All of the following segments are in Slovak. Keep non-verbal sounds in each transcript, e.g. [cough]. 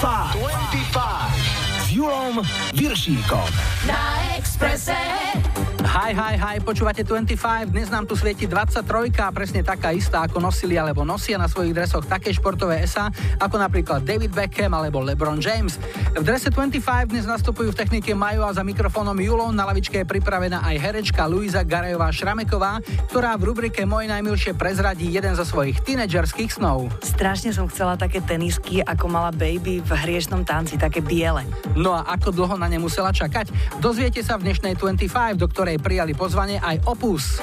25 s Julom Viršíkom. Na Expresse. Hi, hi, hi, počúvate 25, dnes nám tu svieti 23, presne taká istá, ako nosili alebo nosia na svojich dresoch také športové SA, ako napríklad David Beckham alebo LeBron James. V drese 25 dnes nastupujú v technike Majo a za mikrofónom Julo na lavičke je pripravená aj herečka Luisa Garejová Šrameková, ktorá v rubrike Moje najmilšie prezradí jeden zo svojich tínedžerských snov. Strašne som chcela také tenisky, ako mala baby v hriešnom tanci, také biele. No a ako dlho na ne musela čakať? Dozviete sa v dnešnej 25, do ktorej prijali pozvanie aj Opus.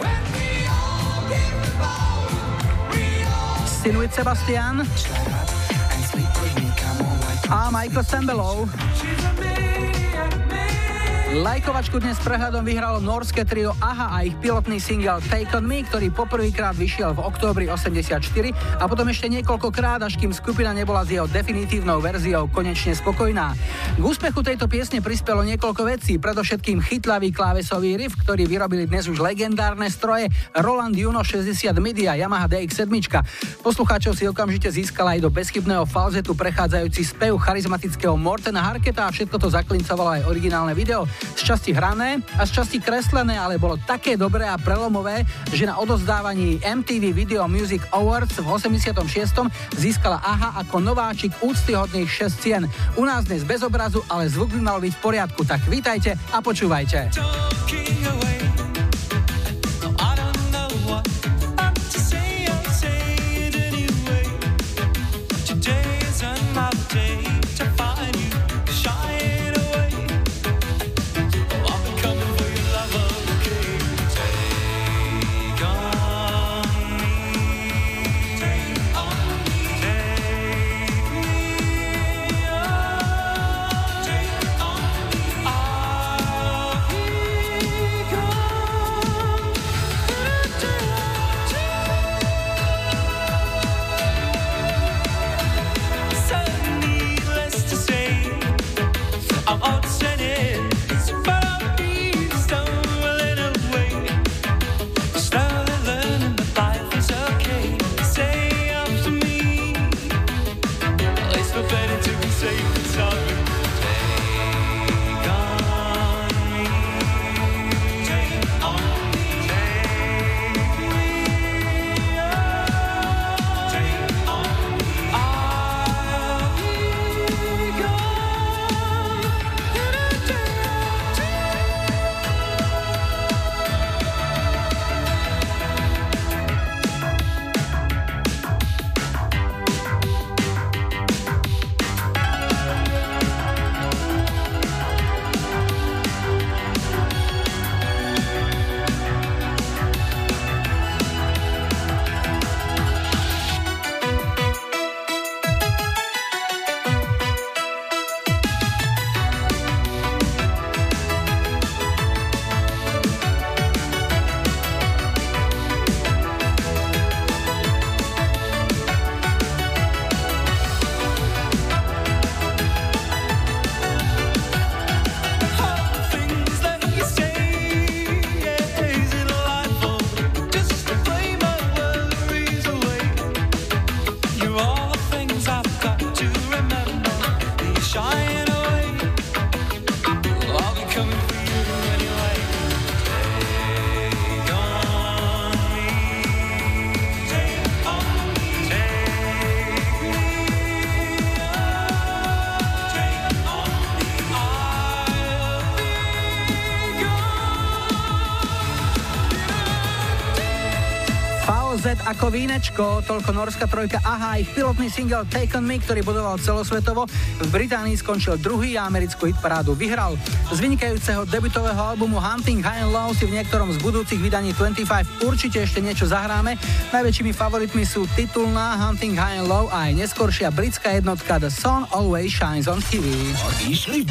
Sinuit Sebastian a Michael Sambelov. Lajkovačku dnes prehľadom vyhralo norské trio AHA a ich pilotný single Take On Me, ktorý poprvýkrát vyšiel v októbri 84 a potom ešte niekoľkokrát, až kým skupina nebola s jeho definitívnou verziou konečne spokojná. K úspechu tejto piesne prispelo niekoľko vecí, predovšetkým chytlavý klávesový riff, ktorý vyrobili dnes už legendárne stroje Roland Juno 60 MIDI a Yamaha DX7. Poslucháčov si okamžite získala aj do bezchybného falzetu prechádzajúci spev charizmatického Mortena Harketa a všetko to zaklincovalo aj originálne video z časti hrané a z časti kreslené, ale bolo také dobré a prelomové, že na odozdávaní MTV Video Music Awards v 86. získala AHA ako nováčik úctyhodných 6 cien. U nás dnes bez obrazu, ale zvuk by mal byť v poriadku, tak vítajte a počúvajte. Ako vínečko, toľko norská trojka Aha, ich pilotný single Take On Me, ktorý budoval celosvetovo, v Británii skončil druhý a americkú hitparádu vyhral. Z vynikajúceho debutového albumu Hunting High and Low si v niektorom z budúcich vydaní 25 určite ešte niečo zahráme. Najväčšími favoritmi sú titulná Hunting High and Low a aj neskoršia britská jednotka The Sun Always Shines on TV. Odišli?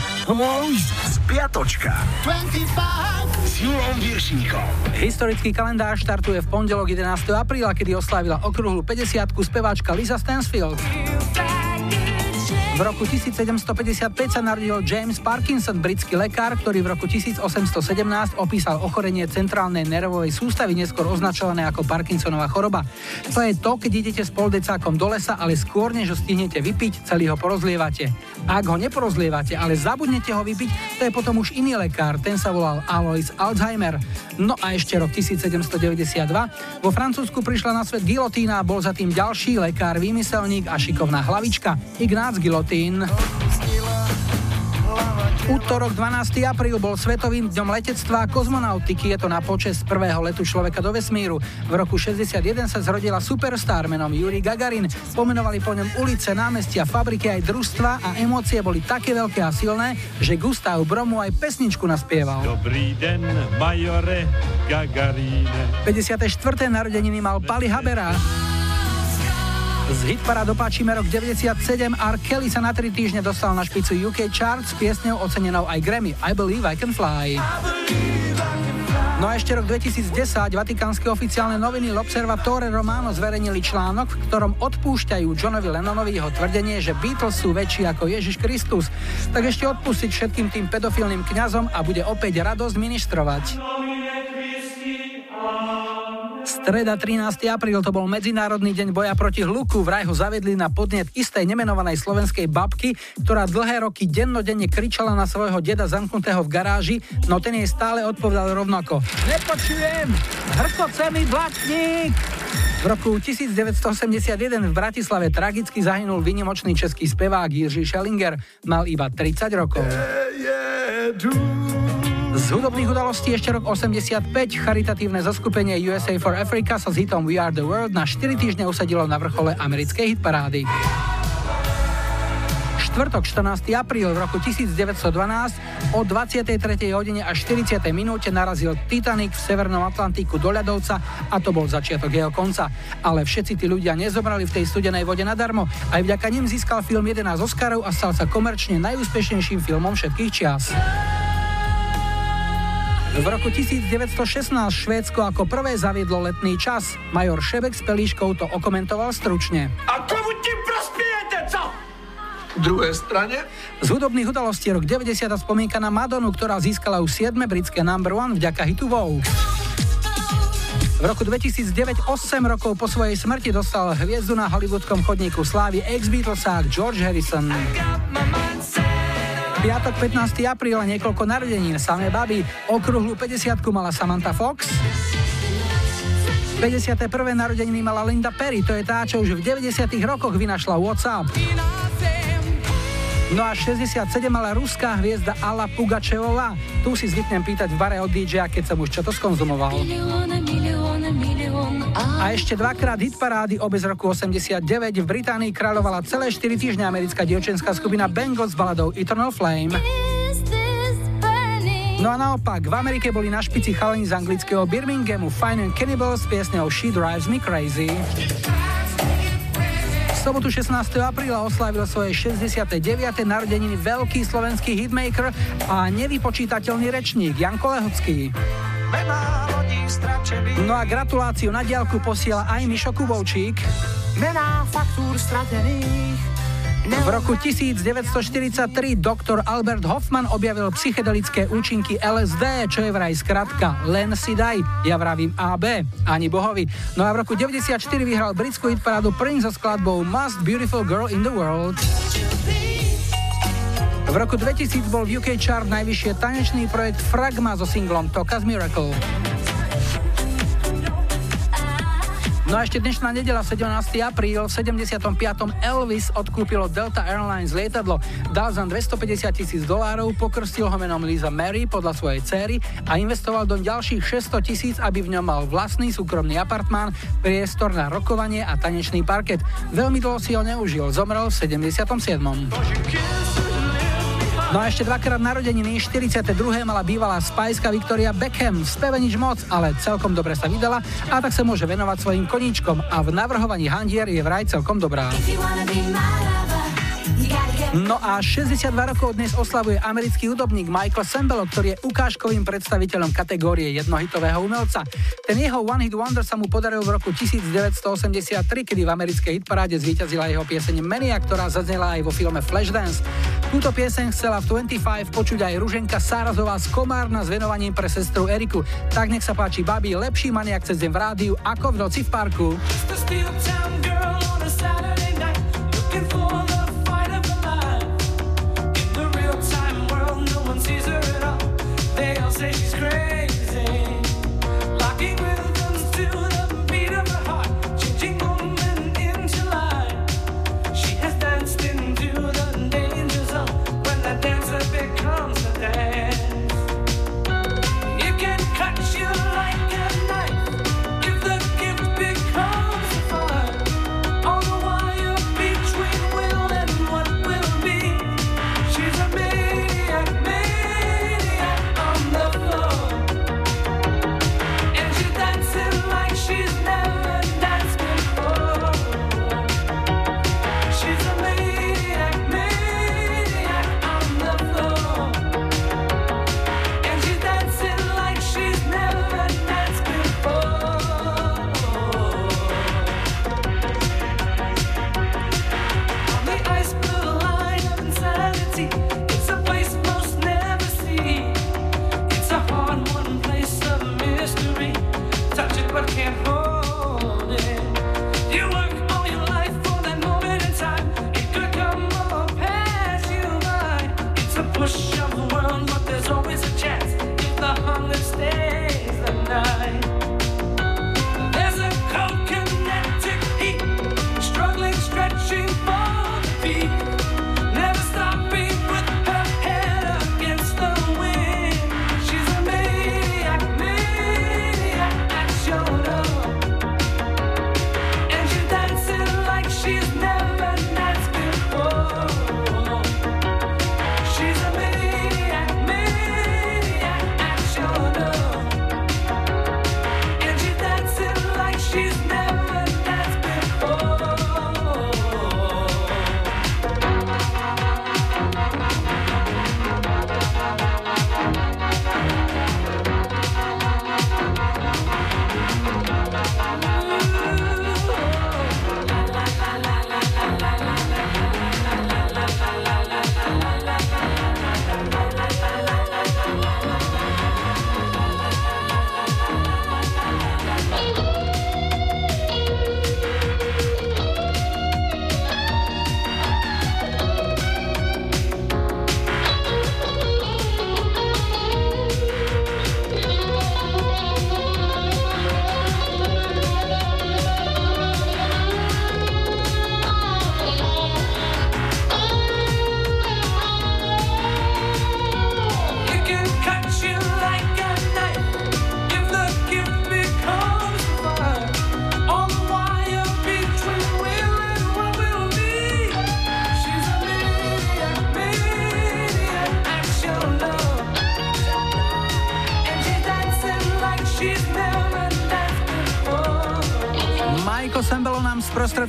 Spiatočka. 25 s Julom Viršíkom. Historický kalendár štartuje v pondelok 11. apríla, kedy oslávila okrúhlu 50 speváčka Lisa Stansfield. V roku 1755 sa narodil James Parkinson, britský lekár, ktorý v roku 1817 opísal ochorenie centrálnej nervovej sústavy, neskôr označované ako Parkinsonová choroba. To je to, keď idete s poldecákom do lesa, ale skôr než ho stihnete vypiť, celý ho porozlievate. Ak ho neporozlievate, ale zabudnete ho vypiť, to je potom už iný lekár, ten sa volal Alois Alzheimer. No a ešte rok 1792. Vo Francúzsku prišla na svet gilotína bol za tým ďalší lekár, výmyselník a šikovná hlavička Ignác Gilotín Martin. Útorok 12. apríl bol Svetovým dňom letectva a kozmonautiky. Je to na počest prvého letu človeka do vesmíru. V roku 61 sa zrodila superstar menom Yuri Gagarin. Pomenovali po ňom ulice, námestia, fabriky aj družstva a emócie boli také veľké a silné, že Gustav Bromu aj pesničku naspieval. Dobrý den, majore Gagarine. 54. narodeniny mal Pali Habera. Z hitparád opáčime rok 97. R. Kelly sa na 3 týždne dostal na špicu UK Charts s piesňou ocenenou aj Grammy I Believe I Can Fly. No a ešte rok 2010 vatikánsky oficiálne noviny L'Observatore Romano zverejnili článok, v ktorom odpúšťajú Johnovi Lennonovi jeho tvrdenie, že Beatles sú väčší ako Ježiš Kristus. Tak ešte odpustiť všetkým tým pedofilným kňazom a bude opäť radosť ministrovať. Streda 13. apríl to bol Medzinárodný deň boja proti hluku. Vraj ho zavedli na podnet istej nemenovanej slovenskej babky, ktorá dlhé roky dennodenne kričala na svojho deda zamknutého v garáži, no ten jej stále odpovedal rovnako. Nepočujem! Hrkoce mi blatník! V roku 1981 v Bratislave tragicky zahynul vynimočný český spevák Jiří Schellinger. Mal iba 30 rokov. Yeah, yeah, z hudobných udalostí ešte rok 85 charitatívne zoskupenie USA for Africa sa s hitom We Are the World na 4 týždne usadilo na vrchole americkej hitparády. Štvrtok 14. apríl v roku 1912 o 23. hodine a 40. minúte narazil Titanic v Severnom Atlantiku do ľadovca a to bol začiatok jeho konca. Ale všetci tí ľudia nezomrali v tej studenej vode nadarmo. Aj vďaka nim získal film 11 Oscarov a stal sa komerčne najúspešnejším filmom všetkých čias. V roku 1916 Švédsko ako prvé zaviedlo letný čas. Major Šebek s Pelíškou to okomentoval stručne. A komu ti prospiejete, co? druhej strane. Z hudobných udalostí rok 90 spomínka na Madonu, ktorá získala už 7 britské number one vďaka hitu Vogue. V roku 2009, 8 rokov po svojej smrti, dostal hviezdu na hollywoodskom chodníku slávy ex-Beatlesák George Harrison piatok 15. apríl a niekoľko narodenín samé baby. Okruhlu 50 mala Samantha Fox. 51. narodeniny mala Linda Perry, to je tá, čo už v 90. rokoch vynašla WhatsApp. No a 67 mala ruská hviezda Ala Pugačevová. Tu si zvyknem pýtať v bare od DJ, keď som už čo to skonzumoval. A ešte dvakrát hit parády obe z roku 89. V Británii kráľovala celé 4 týždne americká dievčenská skupina Bengals s baladou Eternal Flame. No a naopak, v Amerike boli na špici chalani z anglického Birminghamu Fine and Cannibal s piesňou She Drives Me Crazy sobotu 16. apríla oslávil svoje 69. narodeniny veľký slovenský hitmaker a nevypočítateľný rečník Janko Lehocký. No a gratuláciu na diálku posiela aj Mišo Kubovčík. Mená faktúr stratených v roku 1943 doktor Albert Hoffman objavil psychedelické účinky LSD, čo je vraj skratka len si daj, ja vravím AB, ani bohovi. No a v roku 94 vyhral britskú hitparádu Prince so skladbou Most Beautiful Girl in the World. V roku 2000 bol v UK chart najvyššie tanečný projekt Fragma so singlom Toka's Miracle. No a ešte dnešná nedela 17. apríl v 75. Elvis odkúpilo Delta Airlines lietadlo. Dal za 250 tisíc dolárov, pokrstil ho menom Lisa Mary podľa svojej céry a investoval do ďalších 600 tisíc, aby v ňom mal vlastný súkromný apartmán, priestor na rokovanie a tanečný parket. Veľmi dlho si ho neužil, zomrel v 77. No a ešte dvakrát narodeniny, 42. mala bývalá spajska Victoria Beckham. Speve nič moc, ale celkom dobre sa vydala a tak sa môže venovať svojim koníčkom a v navrhovaní handier je vraj celkom dobrá. No a 62 rokov dnes oslavuje americký hudobník Michael Sambello, ktorý je ukážkovým predstaviteľom kategórie jednohitového umelca. Ten jeho One Hit Wonder sa mu podaril v roku 1983, kedy v americkej hitparáde zvíťazila jeho pieseň Mania, ktorá zaznela aj vo filme Flashdance. Túto pieseň chcela v 25 počuť aj Ruženka Sárazová z Komárna s venovaním pre sestru Eriku. Tak nech sa páči, babi, lepší maniak cez deň v rádiu ako v noci v parku.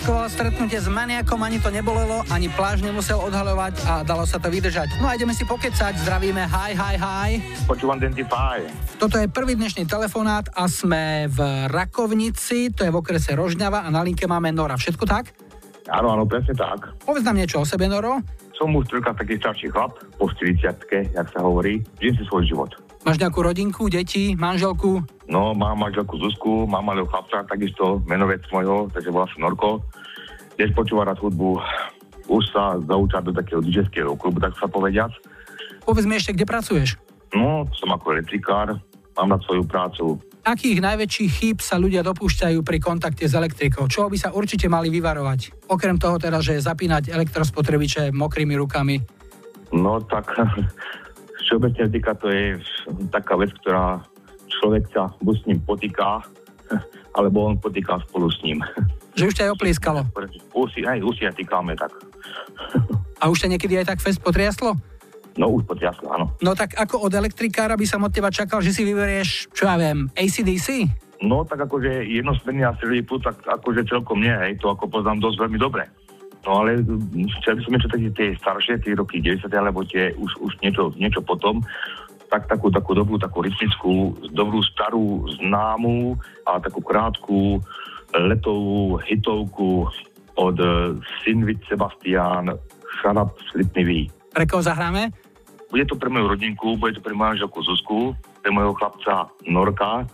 Sprostredkoval stretnutie s maniakom, ani to nebolelo, ani pláž nemusel odhalovať a dalo sa to vydržať. No a ideme si pokecať, zdravíme, hi, hi, hi. Toto je prvý dnešný telefonát a sme v Rakovnici, to je v okrese Rožňava a na linke máme Nora. Všetko tak? Áno, áno, presne tak. Povedz nám niečo o sebe, Noro. Som už troška taký starší chlap, po 40 jak sa hovorí. Žijem si svoj život. Máš nejakú rodinku, deti, manželku? No, mám manželku Zuzku, mám malého chlapca, takisto menovec môjho, takže volá sa Norko. Tiež počúva rád hudbu. Už sa zaučá do takého DJského klubu, tak sa povediac. Povedz mi ešte, kde pracuješ? No, som ako elektrikár, mám na svoju prácu. Akých najväčších chýb sa ľudia dopúšťajú pri kontakte s elektrikou? Čo by sa určite mali vyvarovať? Okrem toho teda, že zapínať elektrospotrebiče mokrými rukami. No tak všeobecne týka to je taká vec, ktorá človek sa buď s ním potýka, [laughs] alebo on potýka spolu s ním. Že už ťa aj oplískalo? Usi, aj usi aj týkame tak. [laughs] A už ťa niekedy aj tak fest potriaslo? No už potriaslo, áno. No tak ako od elektrikára by som od teba čakal, že si vyberieš, čo ja viem, ACDC? No tak akože jednosmerný a tak akože celkom nie, hej, to ako poznám dosť veľmi dobre. No ale chcel by som niečo také tie staršie, tie roky 90 alebo tie už, už niečo, niečo potom, tak takú, takú dobrú, takú rytmickú, dobrú, starú, známú a takú krátku letovú hitovku od Sinvit Sebastian Up Slipnivý. Pre koho zahráme? Bude to pre moju rodinku, bude to pre manželku Zuzku, pre mojho chlapca Norka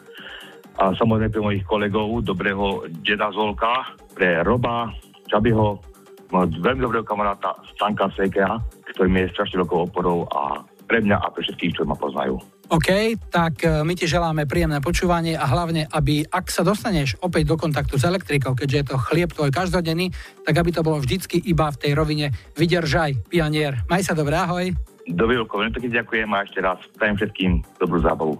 a samozrejme pre mojich kolegov, dobrého deda Zolka, pre Roba, Čabyho, veľmi dobrého kamaráta Stanka Sekea, ktorý mi je strašne veľkou oporou a pre mňa a pre všetkých, čo ma poznajú. OK, tak e, my ti želáme príjemné počúvanie a hlavne, aby ak sa dostaneš opäť do kontaktu s elektrikou, keďže je to chlieb tvoj každodenný, tak aby to bolo vždycky iba v tej rovine vydržaj, pianier. Maj sa dobré, ahoj. Dobre, veľmi pekne ďakujem a ešte raz prajem všetkým dobrú zábavu.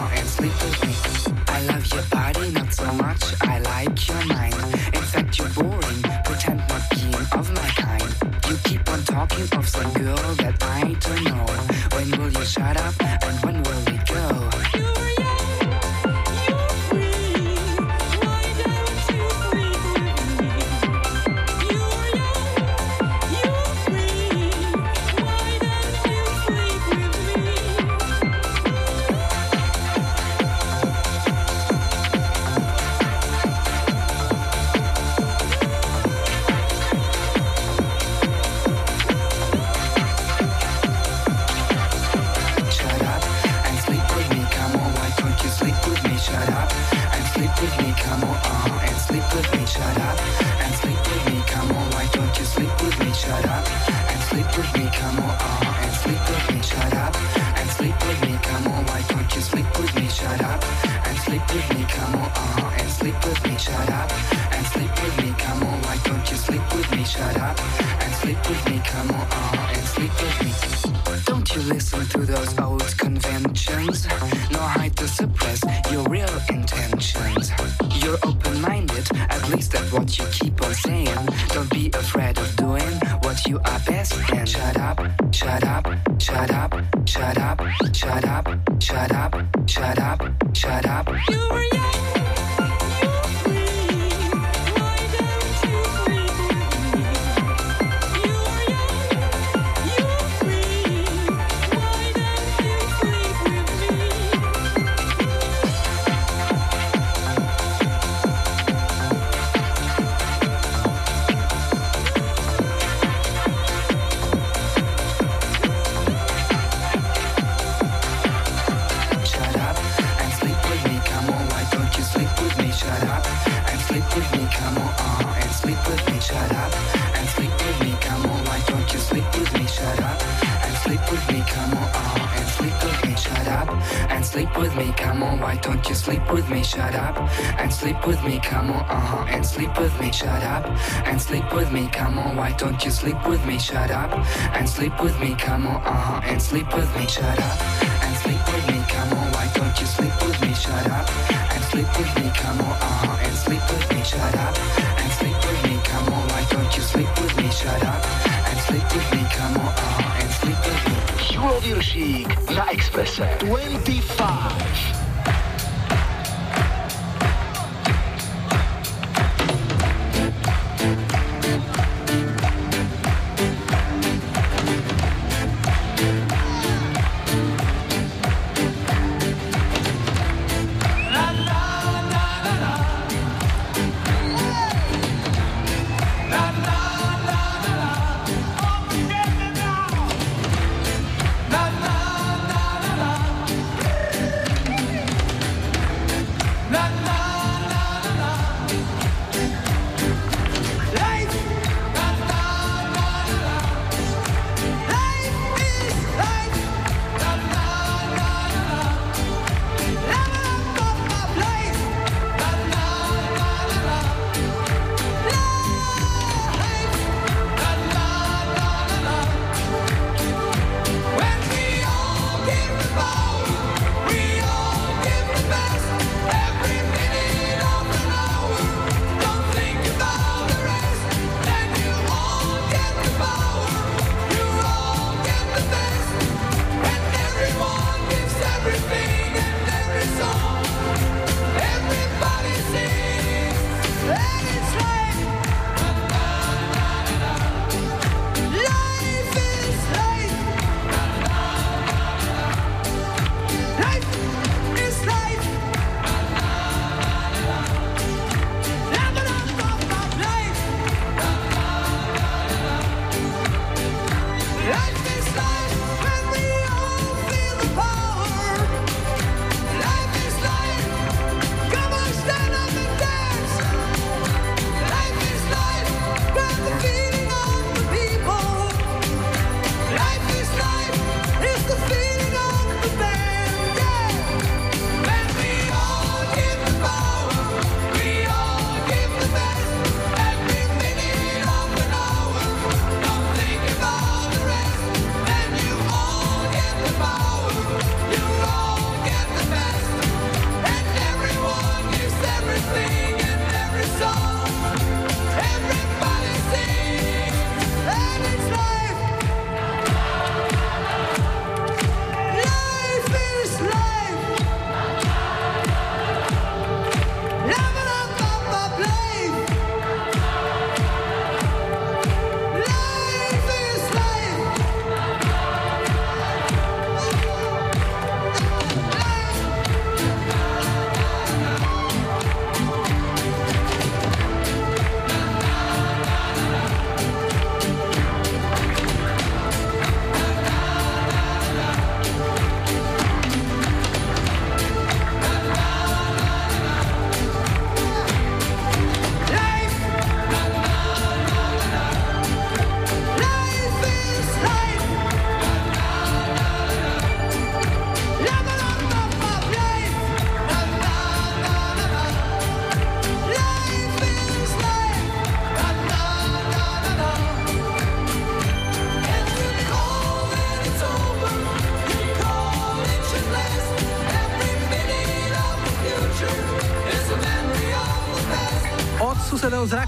Shut up and sleep with me, come on. Uh-huh, and sleep with me. Shut up and sleep with me, come on. Why don't you sleep with me? Shut up and sleep with me, come on. Uh-huh, and sleep with me. Shut up and sleep with me, come on. Why don't you sleep with me? Shut up and sleep with me, come on. Uh-huh, and sleep with me. Shut up and sleep with me, come on. Why don't you sleep with me? Shut up and sleep with me, come on. Uh-huh, and sleep with me. Julo Viršík na Expresse 25.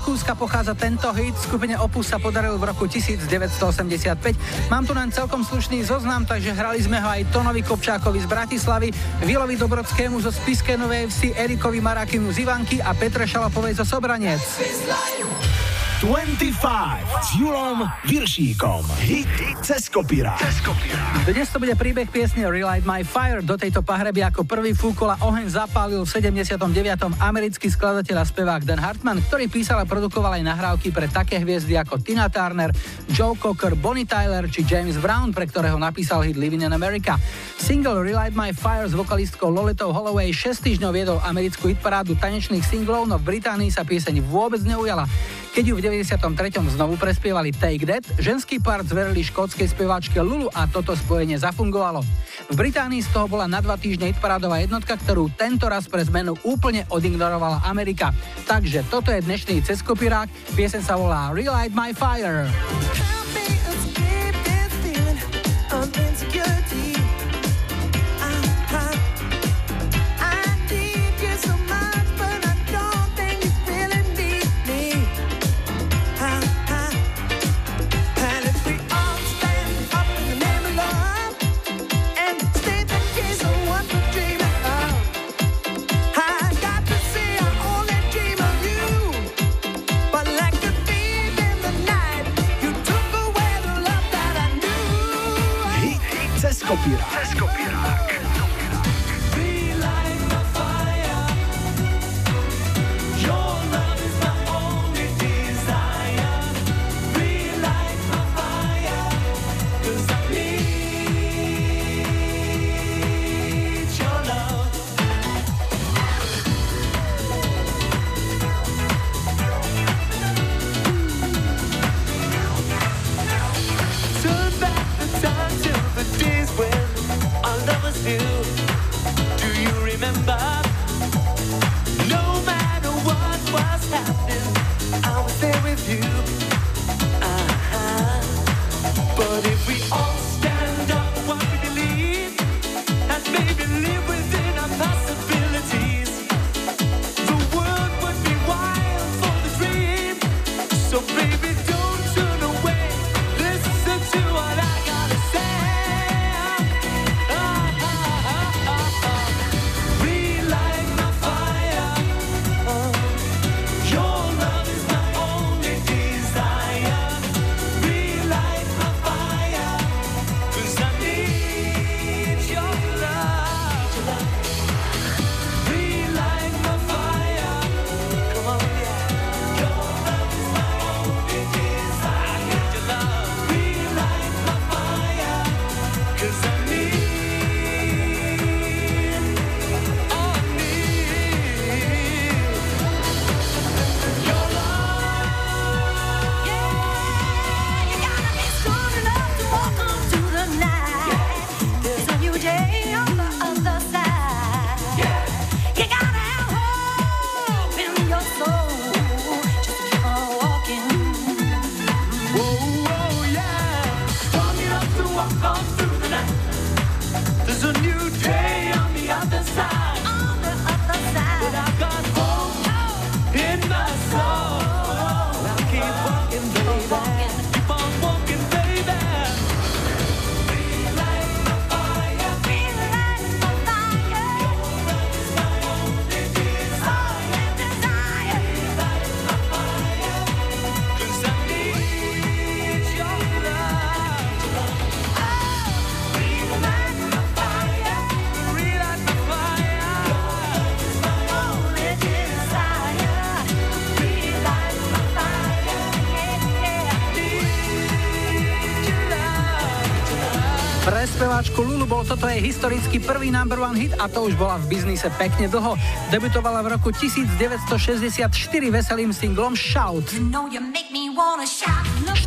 Rakúska pochádza tento hit. Skupine Opus sa podaril v roku 1985. Mám tu len celkom slušný zoznam, takže hrali sme ho aj Tonovi Kopčákovi z Bratislavy, Vilovi Dobrodskému zo Spiske Novej Vsi, Erikovi Marakimu z Ivanky a Petre Šalapovej zo Sobranec. 25 s Julom Viršíkom. Hit cez kopírák. Dnes to bude príbeh piesne Relight My Fire. Do tejto pahreby ako prvý fúkol a oheň zapálil v 79. americký skladateľ a spevák Dan Hartman, ktorý písal a produkoval aj nahrávky pre také hviezdy ako Tina Turner, Joe Cocker, Bonnie Tyler či James Brown, pre ktorého napísal hit Living in America. Single Relight My Fire s vokalistkou Lolitou Holloway 6 týždňov viedol americkú hitparádu tanečných singlov, no v Británii sa pieseň vôbec neujala. Keď ju v 93. znovu prespievali Take That, ženský part zverili škótskej speváčke Lulu a toto spojenie zafungovalo. V Británii z toho bola na dva týždne hitparádová jednotka, ktorú tento raz pre zmenu úplne odignorovala Amerika. Takže toto je dnešný ceskopirák, piesen sa volá Relight My Fire. toto je historicky prvý number one hit a to už bola v biznise pekne dlho. Debutovala v roku 1964 veselým singlom Shout.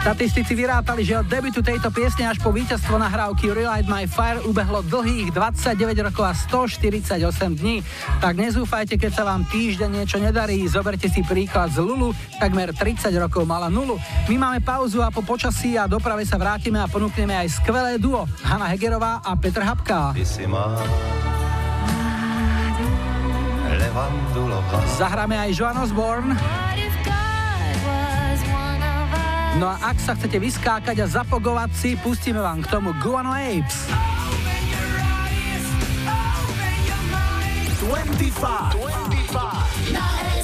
Štatistici vyrátali, že od debutu tejto piesne až po víťazstvo nahrávky Relight My Fire ubehlo dlhých 29 rokov a 148 dní. Tak nezúfajte, keď sa vám týždeň niečo nedarí, zoberte si príklad z Lulu, takmer 30 rokov mala nulu. My máme pauzu a po počasí a doprave sa vrátime a ponúkneme aj skvelé duo Hanna Hegerová a Petr Habka. Zahráme aj Joan Osborne. No a ak sa chcete vyskákať a zapogovať si, pustíme vám k tomu Guano Apes. 25. 25.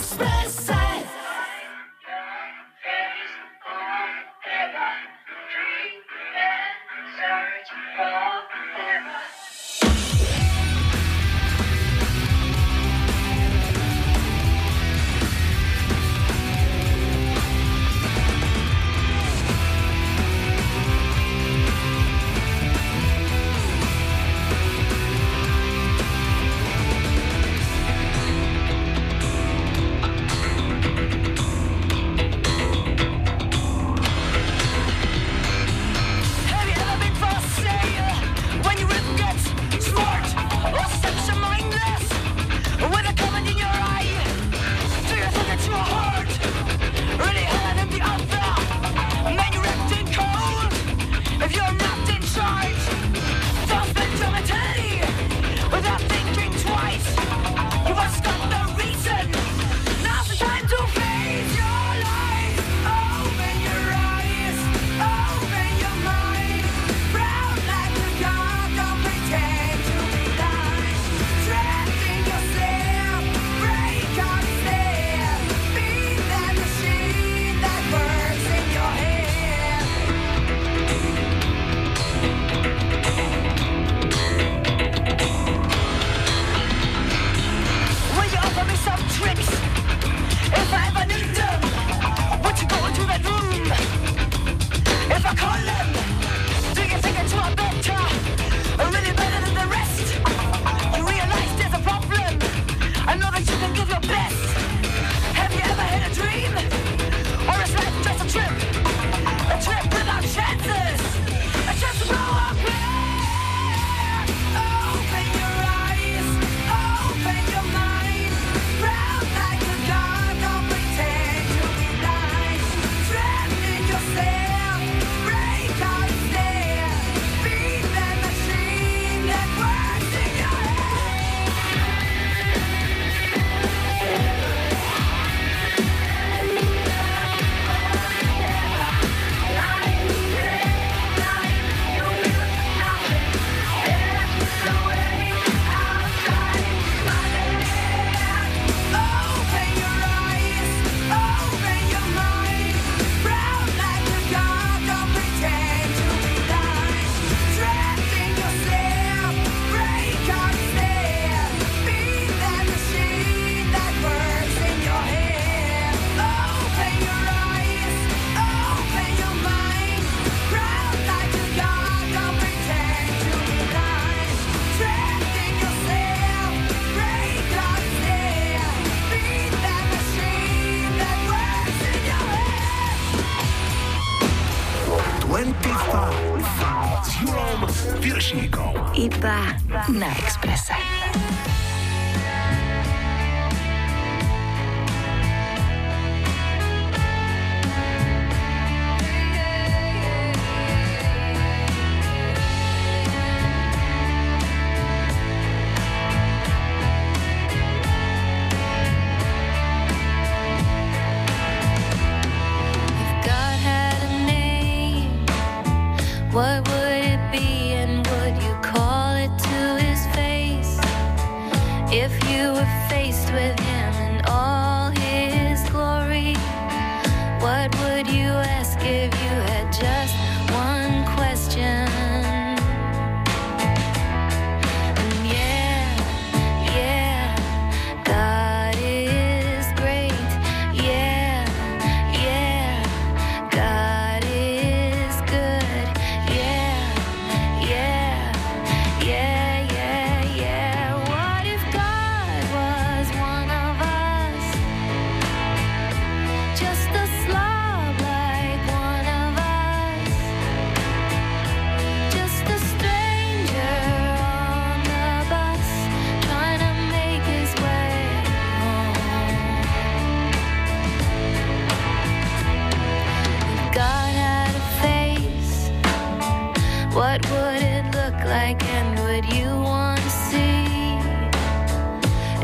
What would it look like and would you want to see?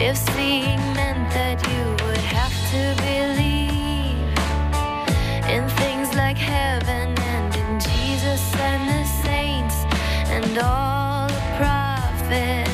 If seeing meant that you would have to believe in things like heaven and in Jesus and the saints and all the prophets.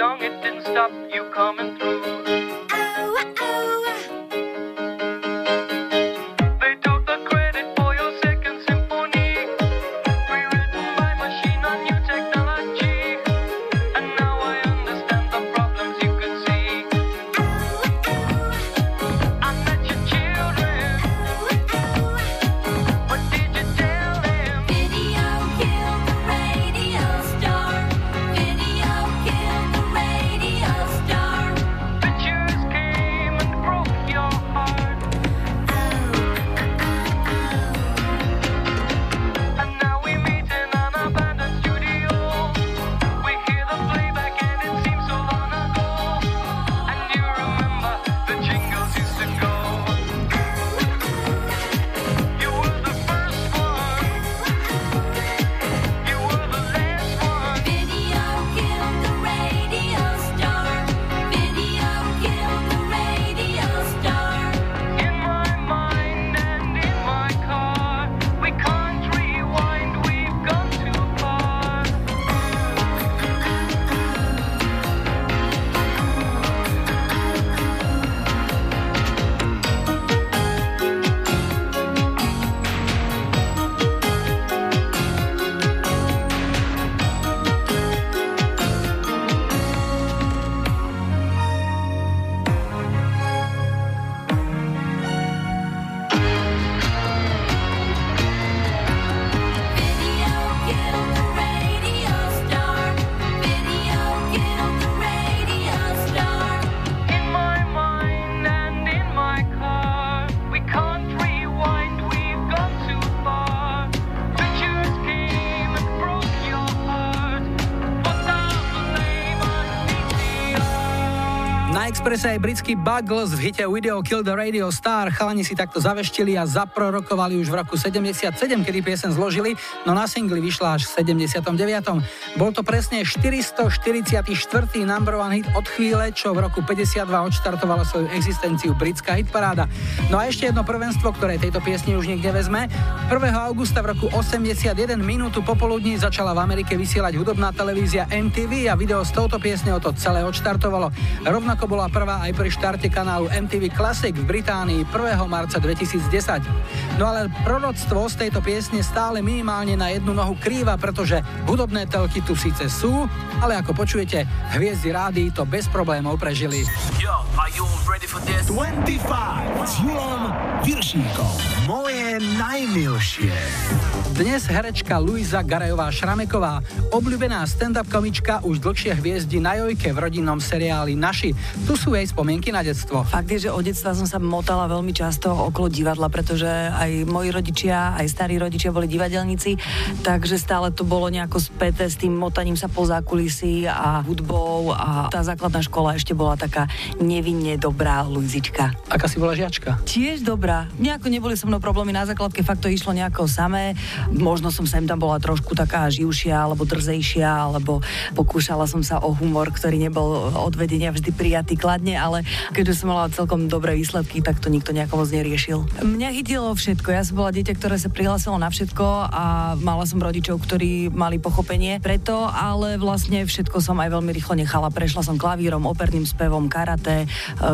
Young, it didn't stop you coming Expresse aj britský Buggles v hite Video Kill the Radio Star. Chalani si takto zaveštili a zaprorokovali už v roku 77, kedy piesen zložili, no na singli vyšla až v 79. Bol to presne 444. number one hit od chvíle, čo v roku 52 odštartovala svoju existenciu britská hitparáda. No a ešte jedno prvenstvo, ktoré tejto piesni už nikde vezme. 1. augusta v roku 81 minútu popoludní začala v Amerike vysielať hudobná televízia MTV a video s touto piesňou to celé odštartovalo. Rovnako bola prvá aj pri štarte kanálu MTV Classic v Británii 1. marca 2010. No ale proroctvo z tejto piesne stále minimálne na jednu nohu krýva, pretože hudobné telky tu síce sú, ale ako počujete, hviezdy rády to bez problémov prežili. Yo, are you ready for this? 25 s Julom Piršíkom. Moje najmilšie. Dnes herečka Luisa Garajová Šrameková, obľúbená stand-up komička, už dlhšie hviezdi na Jojke v rodinnom seriáli Naši. Tu sú jej spomienky na detstvo. Fakt je, že od detstva som sa motala veľmi často okolo divadla, pretože aj moji rodičia, aj starí rodičia boli divadelníci, takže stále to bolo nejako späté s tým motaním sa po zákulisí a hudbou a tá základná škola ešte bola taká nevinne dobrá Luizička. Aká si bola žiačka? Tiež dobrá. Nejako neboli so mnou problémy na základke, fakt to išlo nejako samé. Možno som sem tam bola trošku taká živšia, alebo drzejšia, alebo pokúšala som sa o humor, ktorý nebol od vedenia vždy prijatý kladne, ale keďže som mala celkom dobré výsledky, tak to nikto nejako moc neriešil. Mňa chytilo všetko. Ja som bola dieťa, ktoré sa prihlásilo na všetko a mala som rodičov, ktorí mali pochopenie preto, ale vlastne všetko som aj veľmi rýchlo nechala. Prešla som klavírom, operným spevom, karate, e,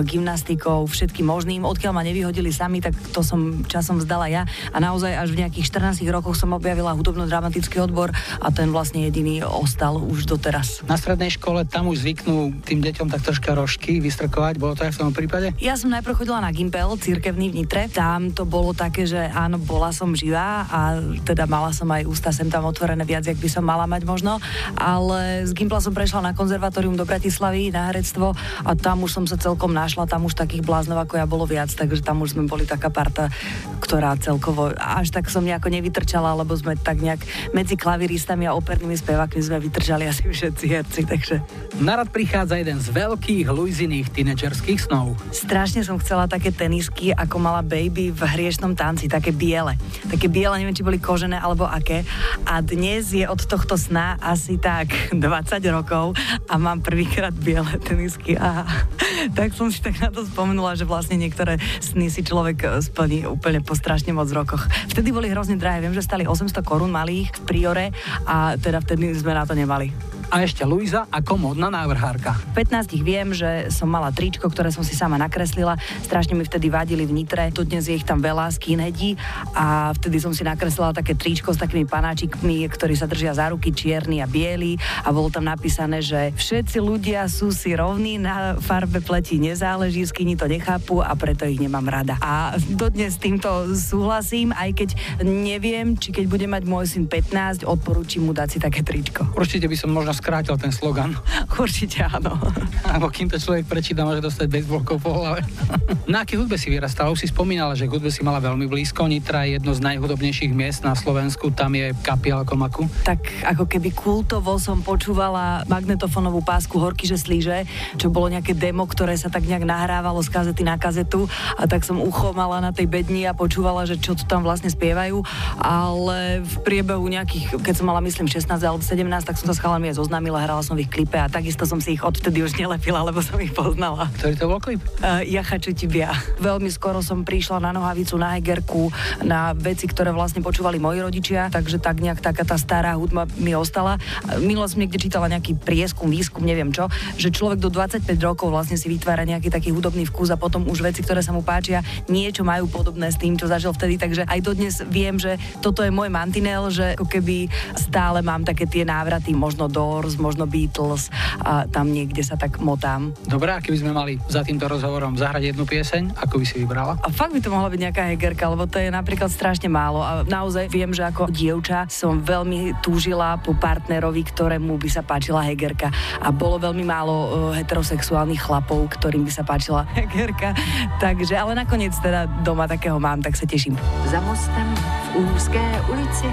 gymnastikou, všetkým možným. Odkiaľ ma nevyhodili sami, tak to som časom vzdala ja a naozaj až v nejakých 14 rokoch som objavila hudobno-dramatický odbor a ten vlastne jediný ostal už doteraz. Na strednej škole tam už zvyknú tým deťom tak troška rožky, vystrkovať, bolo to aj v tom prípade? Ja som najprv chodila na Gimpel, cirkevný v Nitre. Tam to bolo také, že áno, bola som živá a teda mala som aj ústa sem tam otvorené viac, jak by som mala mať možno. Ale z Gimpla som prešla na konzervatórium do Bratislavy, na herectvo a tam už som sa celkom našla, tam už takých bláznov ako ja bolo viac, takže tam už sme boli taká parta, ktorá celkovo až tak som nejako nevytrčala, lebo sme tak nejak medzi klaviristami a opernými spevákmi sme vytržali asi všetci herci, takže Na rad prichádza jeden z veľkých Luiziných tínedžerských snov. Strašne som chcela také tenisky, ako mala baby v hriešnom tanci, také biele. Také biele, neviem, či boli kožené alebo aké. A dnes je od tohto sna asi tak [laughs] 20 rokov a mám prvýkrát biele [laughs] tenisky a [laughs] tak som si tak na to spomenula, že vlastne niektoré sny si človek e, splní úplne po strašne moc rokoch. Vtedy boli hrozne drahé, viem, že stali 800 korún malých v Priore a teda vtedy sme na to nemali. A ešte Luisa ako modná návrhárka. V 15 viem, že som mala tričko, ktoré som si sama nakreslila. Strašne mi vtedy vadili v Nitre. Tu dnes je ich tam veľa skinheadí a vtedy som si nakreslila také tričko s takými panáčikmi, ktorí sa držia za ruky, čierny a biely a bolo tam napísané, že všetci ľudia sú si rovní, na farbe pleti nezáleží, skini to nechápu a preto ich nemám rada. A dodnes s týmto súhlasím, aj keď neviem, či keď bude mať môj syn 15, odporúčim mu dať si také tričko. Určite by som možno skrátil ten slogan. Určite áno. Alebo kým to človek prečíta, môže dostať baseballkou po hlave. [laughs] Na aké hudbe si vyrastala? Už si spomínala, že hudbe si mala veľmi blízko. Nitra je jedno z najhudobnejších miest na Slovensku. Tam je kapiel Komaku. tak ako keby kultovo som počúvala magnetofónovú pásku Horky, že slíže, čo bolo nejaké demo, ktoré sa tak nejak nahrávalo z kazety na kazetu a tak som ucho mala na tej bedni a počúvala, že čo tu tam vlastne spievajú, ale v priebehu nejakých, keď som mala myslím 16 alebo 17, tak som sa s chalami aj zoznámila, hrala som v ich klipe a takisto som si ich odtedy už nelepila, lebo som ich poznala. Ktorý to bol klip? Uh, ja chaču tibia. Veľmi skoro som prišla na nohavicu, na hegerku, na veci, ktoré vlastne počúvali moji rodičia, takže tak nejak taká tá stará hudba mi ostala. Minule som niekde čítala nejaký prieskum, výskum, neviem čo, že človek do 25 rokov vlastne si vytvára nejaký taký hudobný vkus a potom už veci, ktoré sa mu páčia, niečo majú podobné s tým, čo zažil vtedy, takže aj dodnes viem, že toto je môj mantinel, že ako keby stále mám také tie návraty, možno Doors, možno Beatles a tam niekde sa tak motám. Dobre, a keby sme mali za týmto rozhovorom zahrať jednu pieseň, ako by si vybrala? A fakt by to mohla byť nejaká hegerka, lebo to je napríklad strašne málo. A naozaj viem, že ako dievča som veľmi túžila po partnerovi, ktorému by sa páčila hegerka. A bolo veľmi málo uh, heterosexuálnych chlapov, ktorým by sa páčila [laughs] hegerka. Takže, ale nakoniec teda doma takého mám, tak sa teším. Za mostem v úzké ulici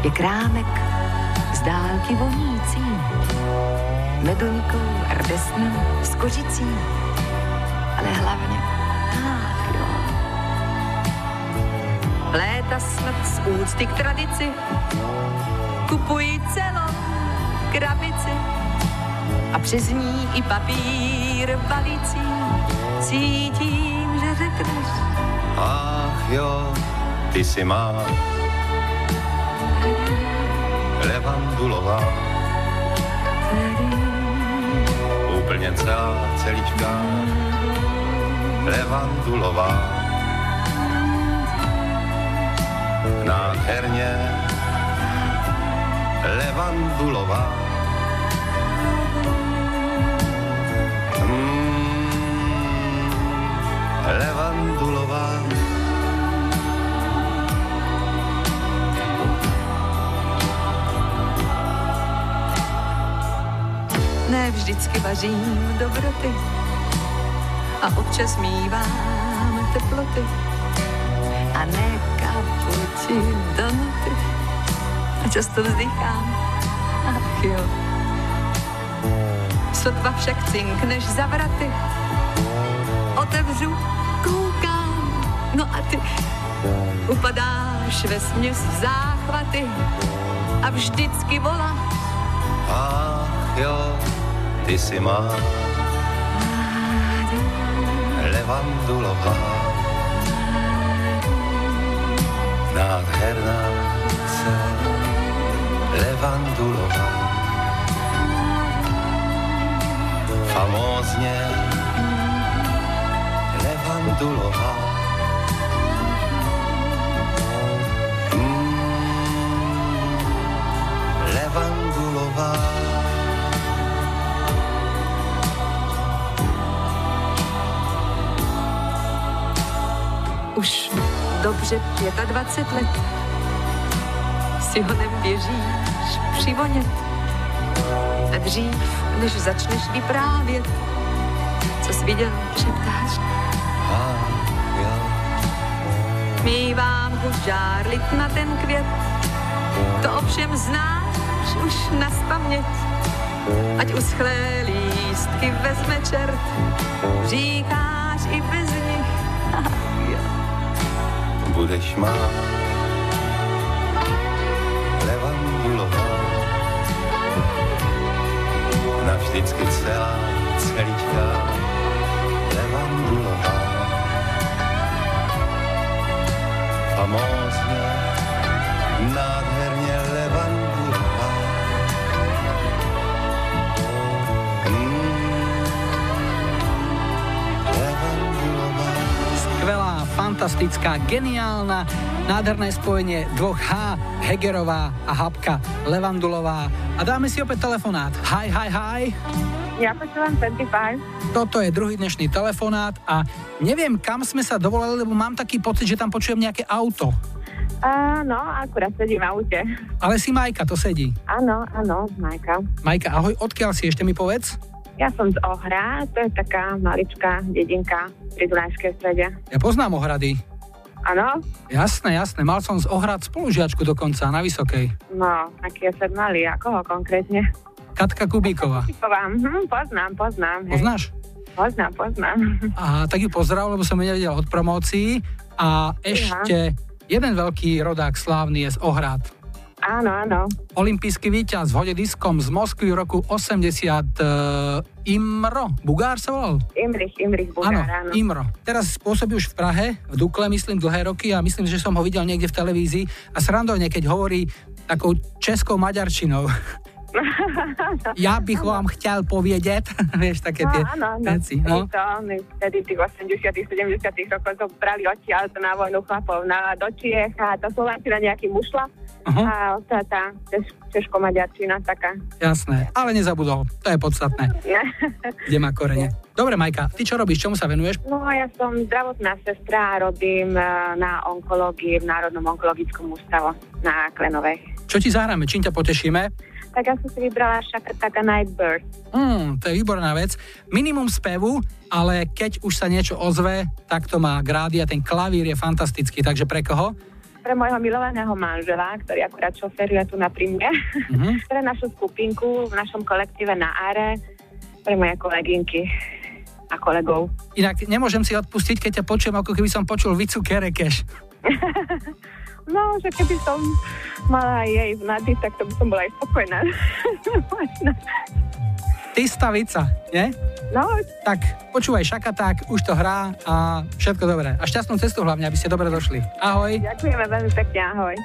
je krámek z dálky vonící. Meduňkou, rdesnou, s kožicí, ale hlavně ach jo. Léta snad z úcty k tradici kupují celou krabici a přes ní i papír balící. Cítím, že řekneš Ach jo, ty si má levandulová. Úplně celá celička levandulová. Nádherně levandulová. Mm, levandulová. Ne vždycky vařím dobroty a občas mívám teploty. A ne kapuči donuty a často vzdychám, ach jo. Sotva však cinkneš za vraty, otevřu, koukám, no a ty upadáš ve směs záchvaty. A vždycky volá. Ach jo, ty si má levandulová. Nádherná se levandulová. Famózně levandulová. Dobře 25 let. Si ho neběžíš přivonět. A dřív, než začneš vyprávět, co jsi viděl, šeptáš. Mívám chuť žárlit na ten květ, to ovšem znáš už na spaměť. Ať uschlé lístky vezme čert, říkáš i bez nich. Budeš má levandulová navždycky celá, celičká levandulová famózně, nádherně levandulová fantastická, geniálna, nádherné spojenie dvoch H, Hegerová a Habka, Levandulová. A dáme si opäť telefonát. Hi, hi, hi. Ja počúvam 25. Toto je druhý dnešný telefonát a neviem, kam sme sa dovolali, lebo mám taký pocit, že tam počujem nejaké auto. Uh, no, akurát sedím v aute. Ale si Majka, to sedí. Áno, áno, Majka. Majka, ahoj, odkiaľ si, ešte mi povedz? Ja som z Ohra, to je taká maličká dedinka pri Dunajskej strede. Ja poznám ohrady. Áno? Jasné, jasné, mal som z ohrad spolužiačku dokonca na Vysokej. No, aký je set malý, a koho konkrétne? Katka Kubíková. [laughs] Typovám, hm, poznám, poznám. Hej. Poznáš? Poznám, poznám. [laughs] A tak ju pozdrav, lebo som ju nevedel od promócií. A ešte jeden veľký rodák slávny je z Ohrad. Áno, áno. Olympijský víťaz v hode diskom z Moskvy v roku 80 uh, Imro, Bugár sa volal? Imrich, Imrich Áno, Bugár, áno. Imro. Teraz pôsobí už v Prahe, v Dukle, myslím, dlhé roky a myslím, že som ho videl niekde v televízii a srandovne, keď hovorí takou českou maďarčinou. [laughs] ja bych vám chtěl povědět, [laughs] vieš, také tie áno, áno. veci. No. To, my vtedy tých 80 70 rokov to brali odtiaľ to na vojnu chlapov na, do Čiech a tá Slovenčina nejaký mušla Aha. a tá, tá češ, češko-maďarčina taká. Jasné, ale nezabudol, to je podstatné, [laughs] kde má korene. Dobre, Majka, ty čo robíš, čomu sa venuješ? No ja som zdravotná sestra a robím eh, na onkológii v Národnom onkologickom ústave na Klenovej. Čo ti zahráme, čím ťa potešíme? Tak ja som si vybrala Shakataka Nightbird. Mm, to je výborná vec. Minimum spevu, ale keď už sa niečo ozve, tak to má grády a ten klavír je fantastický, takže pre koho? Pre môjho milovaného manžela, ktorý akurát šoferuje tu na prímne. Mhm. [laughs] pre našu skupinku v našom kolektíve na Are. Pre moje kolegynky a kolegov. Inak nemôžem si odpustiť, keď ťa počujem, ako keby som počul Vicu Kerekeš. [laughs] No, že keby som mala jej vnady, tak to by som bola aj spokojná. Možno. [laughs] Ty stavica, nie? No. Tak počúvaj Šakaták, už to hrá a všetko dobré. A šťastnú cestu hlavne, aby ste dobre došli. Ahoj. Ďakujeme veľmi pekne, ahoj.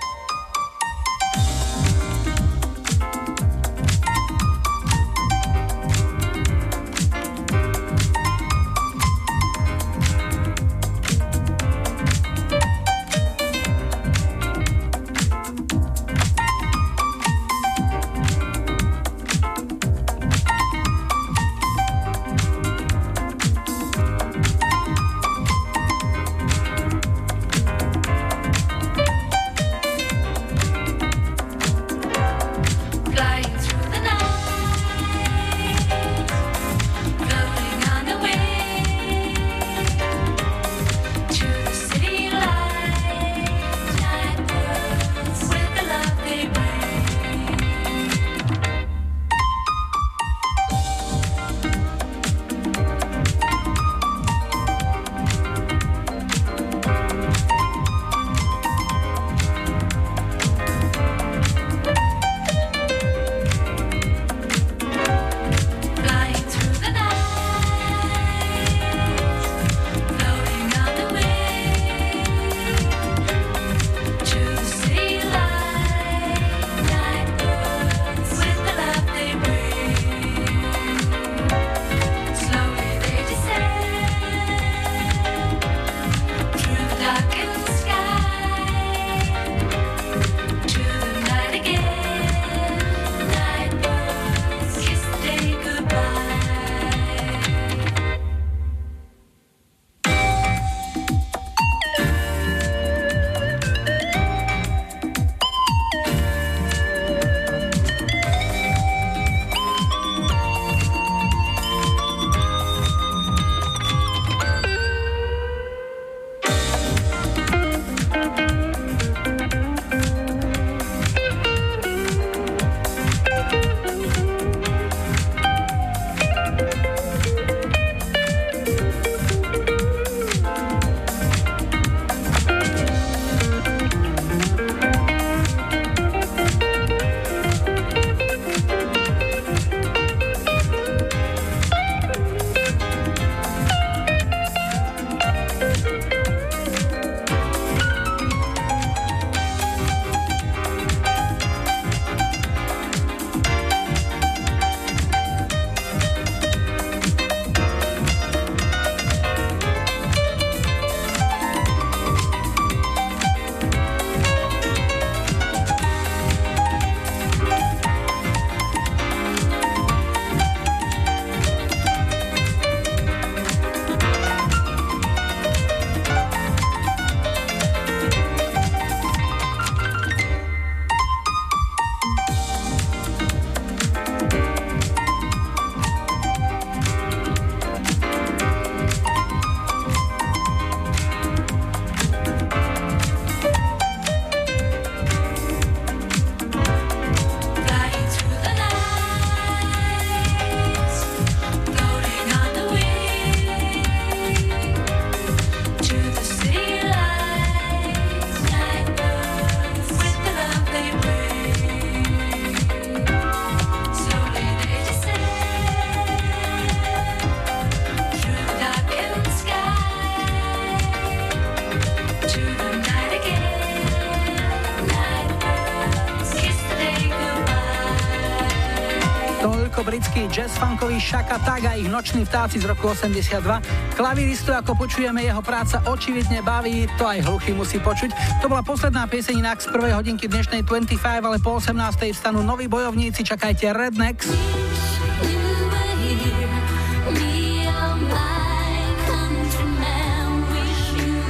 Ako britský jazz-funkový Shaka Tag a ich Noční vtáci z roku 82. Klaviristu, ako počujeme, jeho práca očividne baví, to aj hluchý musí počuť. To bola posledná pieseň inak z prvej hodinky dnešnej 25, ale po 18. vstanú noví bojovníci, čakajte Rednecks.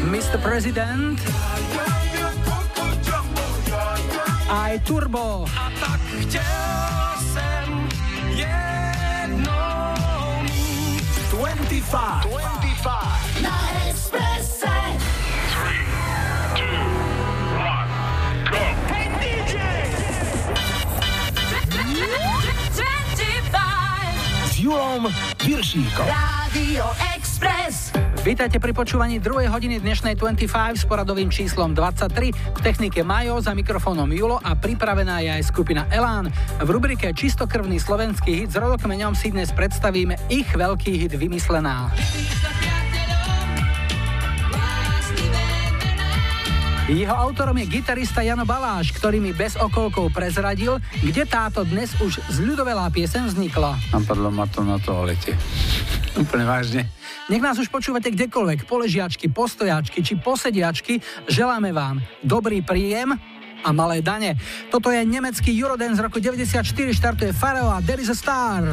Mr. President. Aj Turbo. A tak chtěl 25. 25. na Expresse. Hey DJ! S Julom Viršíkom. Radio Express. Vítajte pri počúvaní druhej hodiny dnešnej 25 s poradovým číslom 23. V technike Majo za mikrofónom Julo a pripravená je aj skupina Elán. V rubrike Čistokrvný slovenský hit s rodokmeňom si dnes predstavíme ich veľký hit Vymyslená. Jeho autorom je gitarista Jano Baláš, ktorý mi bez okolkov prezradil, kde táto dnes už zľudovelá piesen vznikla. Napadlo ma to na toalete. Úplne vážne. Nech nás už počúvate kdekoľvek, poležiačky, postojačky či posediačky, želáme vám dobrý príjem a malé dane. Toto je nemecký Eurodance z roku 94, štartuje Pharrell a There is a Star.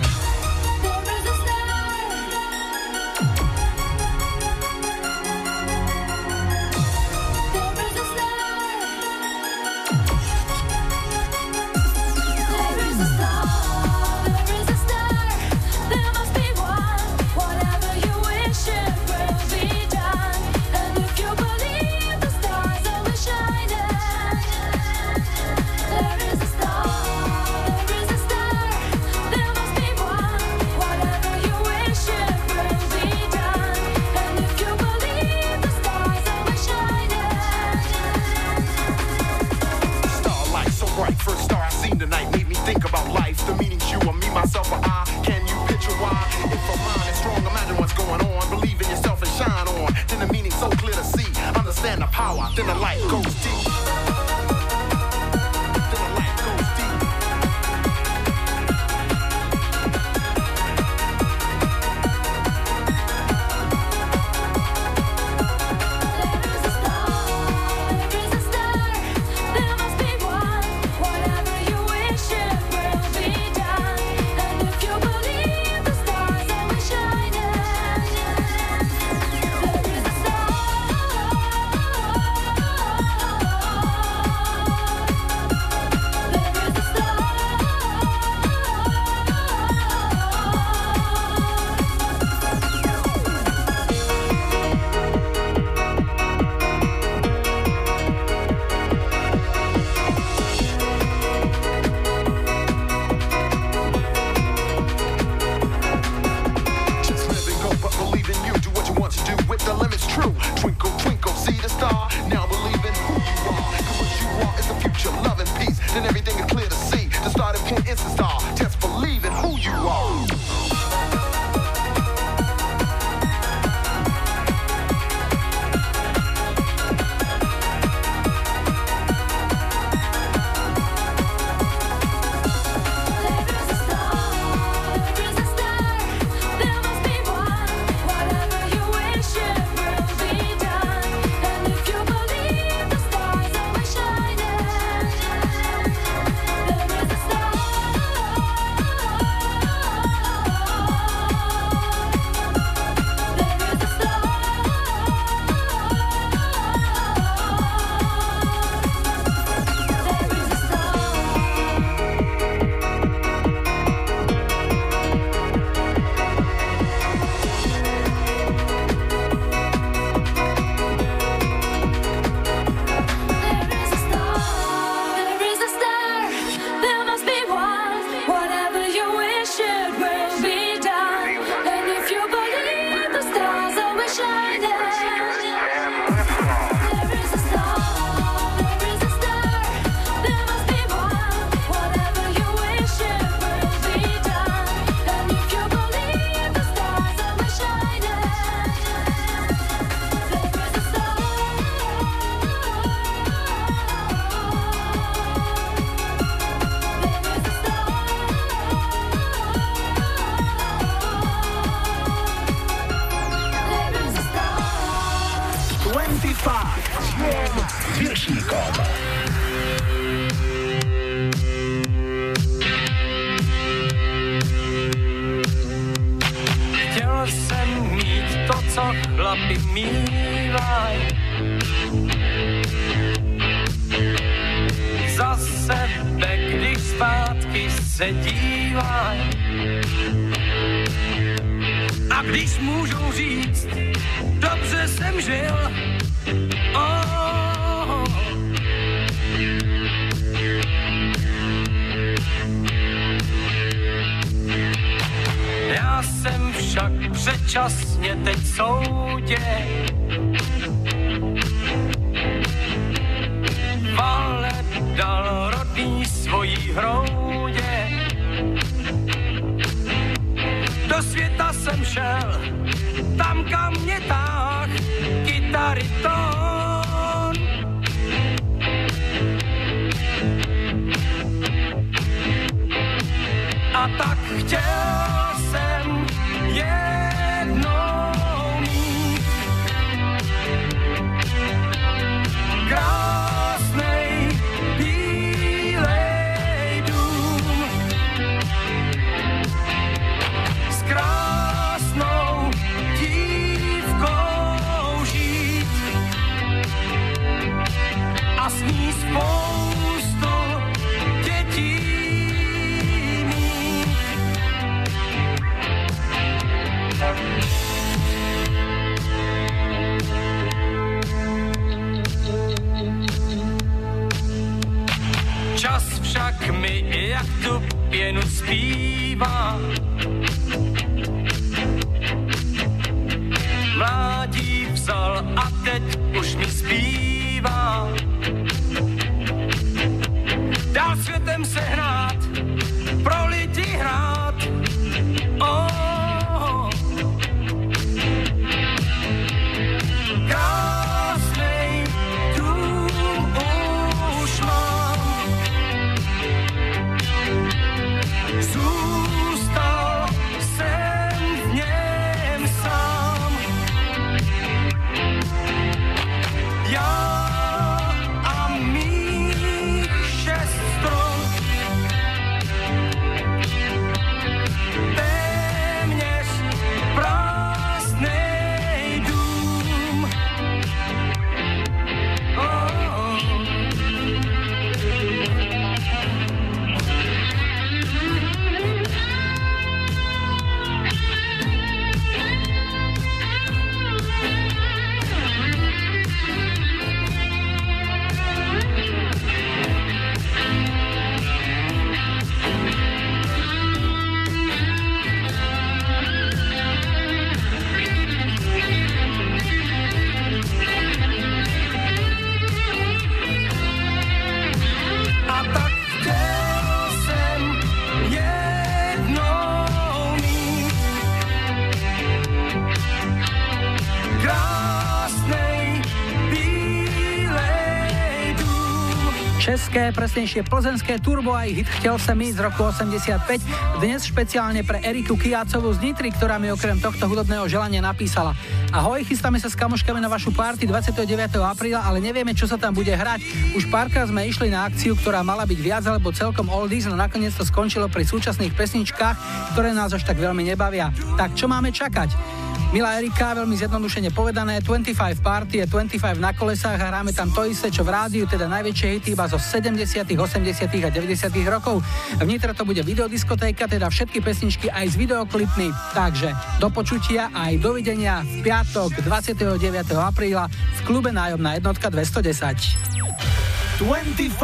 České, presnejšie plzenské turbo aj hit Chtěl jsem mít z roku 85. Dnes špeciálne pre Eriku Kijácovú z Nitry, ktorá mi okrem tohto hudobného želania napísala. Ahoj, chystáme sa s kamoškami na vašu party 29. apríla, ale nevieme, čo sa tam bude hrať. Už párkrát sme išli na akciu, ktorá mala byť viac alebo celkom oldies, no nakoniec to skončilo pri súčasných pesničkách, ktoré nás až tak veľmi nebavia. Tak čo máme čakať? Milá Erika, veľmi zjednodušene povedané, 25 Party je 25 na kolesách a hráme tam to isté, čo v rádiu, teda najväčšie hity iba zo 70., 80. a 90. rokov. V Nitre to bude videodiskotéka, teda všetky pesničky aj s videoklipmi. Takže do počutia aj dovidenia v piatok 29. apríla v klube Nájomná jednotka 210. 25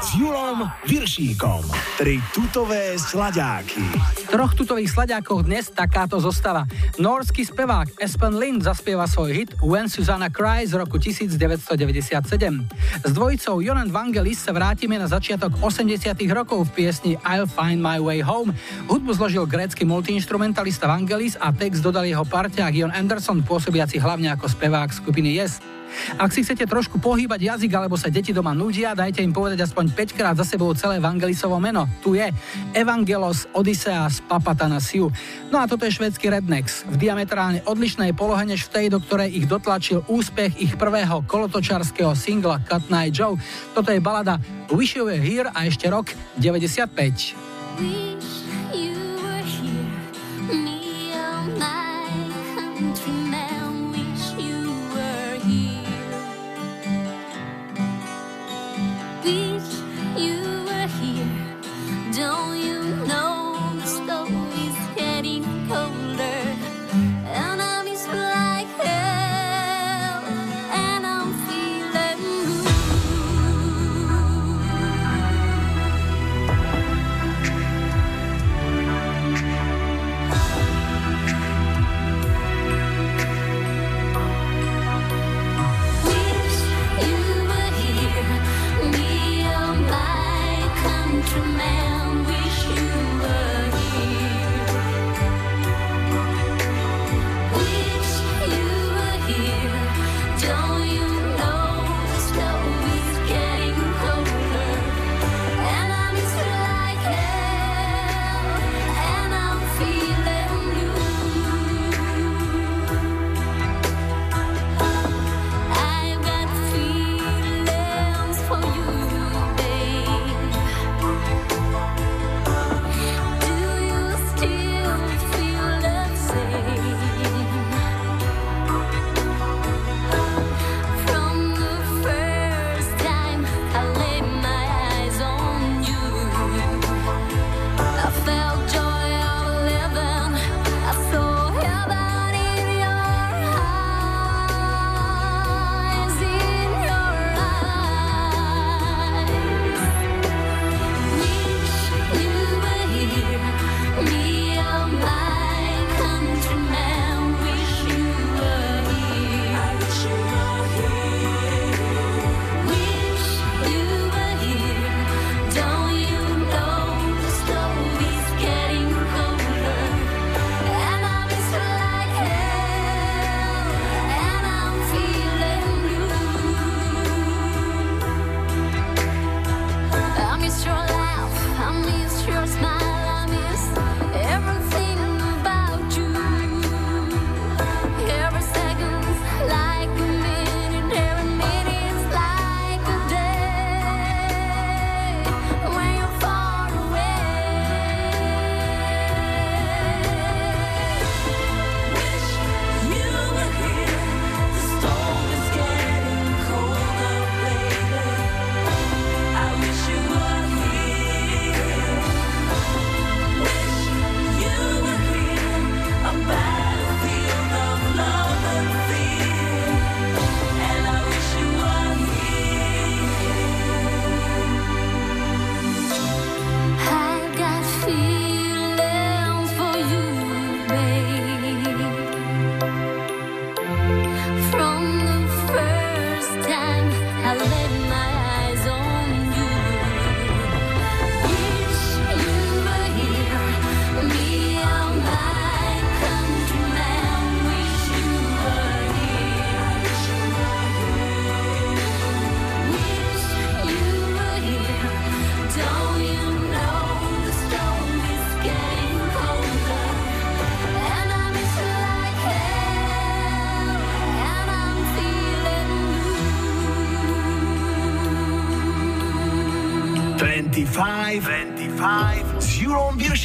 s Julom Viršíkom. Tri tutové sladáky. Troch tutových sladiakoch dnes takáto zostava. Norský spevák Espen Lind zaspieva svoj hit When Susanna Cries z roku 1997. S dvojicou Jonan Vangelis sa vrátime na začiatok 80 rokov v piesni I'll Find My Way Home. Hudbu zložil grécky multiinstrumentalista Vangelis a text dodal jeho parťák Jon Anderson, pôsobiaci hlavne ako spevák skupiny Yes. Ak si chcete trošku pohýbať jazyk alebo sa deti doma nudia, dajte im povedať aspoň 5 krát za sebou celé Evangelisovo meno. Tu je Evangelos Odysseus Papatanasiu. No a toto je švedský Rednex. V diametrálne odlišnej polohe než v tej, do ktorej ich dotlačil úspech ich prvého kolotočarského singla Cut Night Joe. Toto je balada Wish You Were Here a ešte rok 95. Wish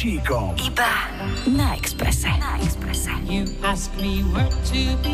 Chico. Y pa. Na Expresa. Na Expresa. You ask me where to be.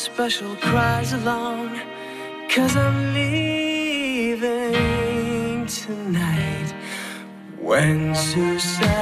Special cries along. Cause I'm leaving tonight. When Susanna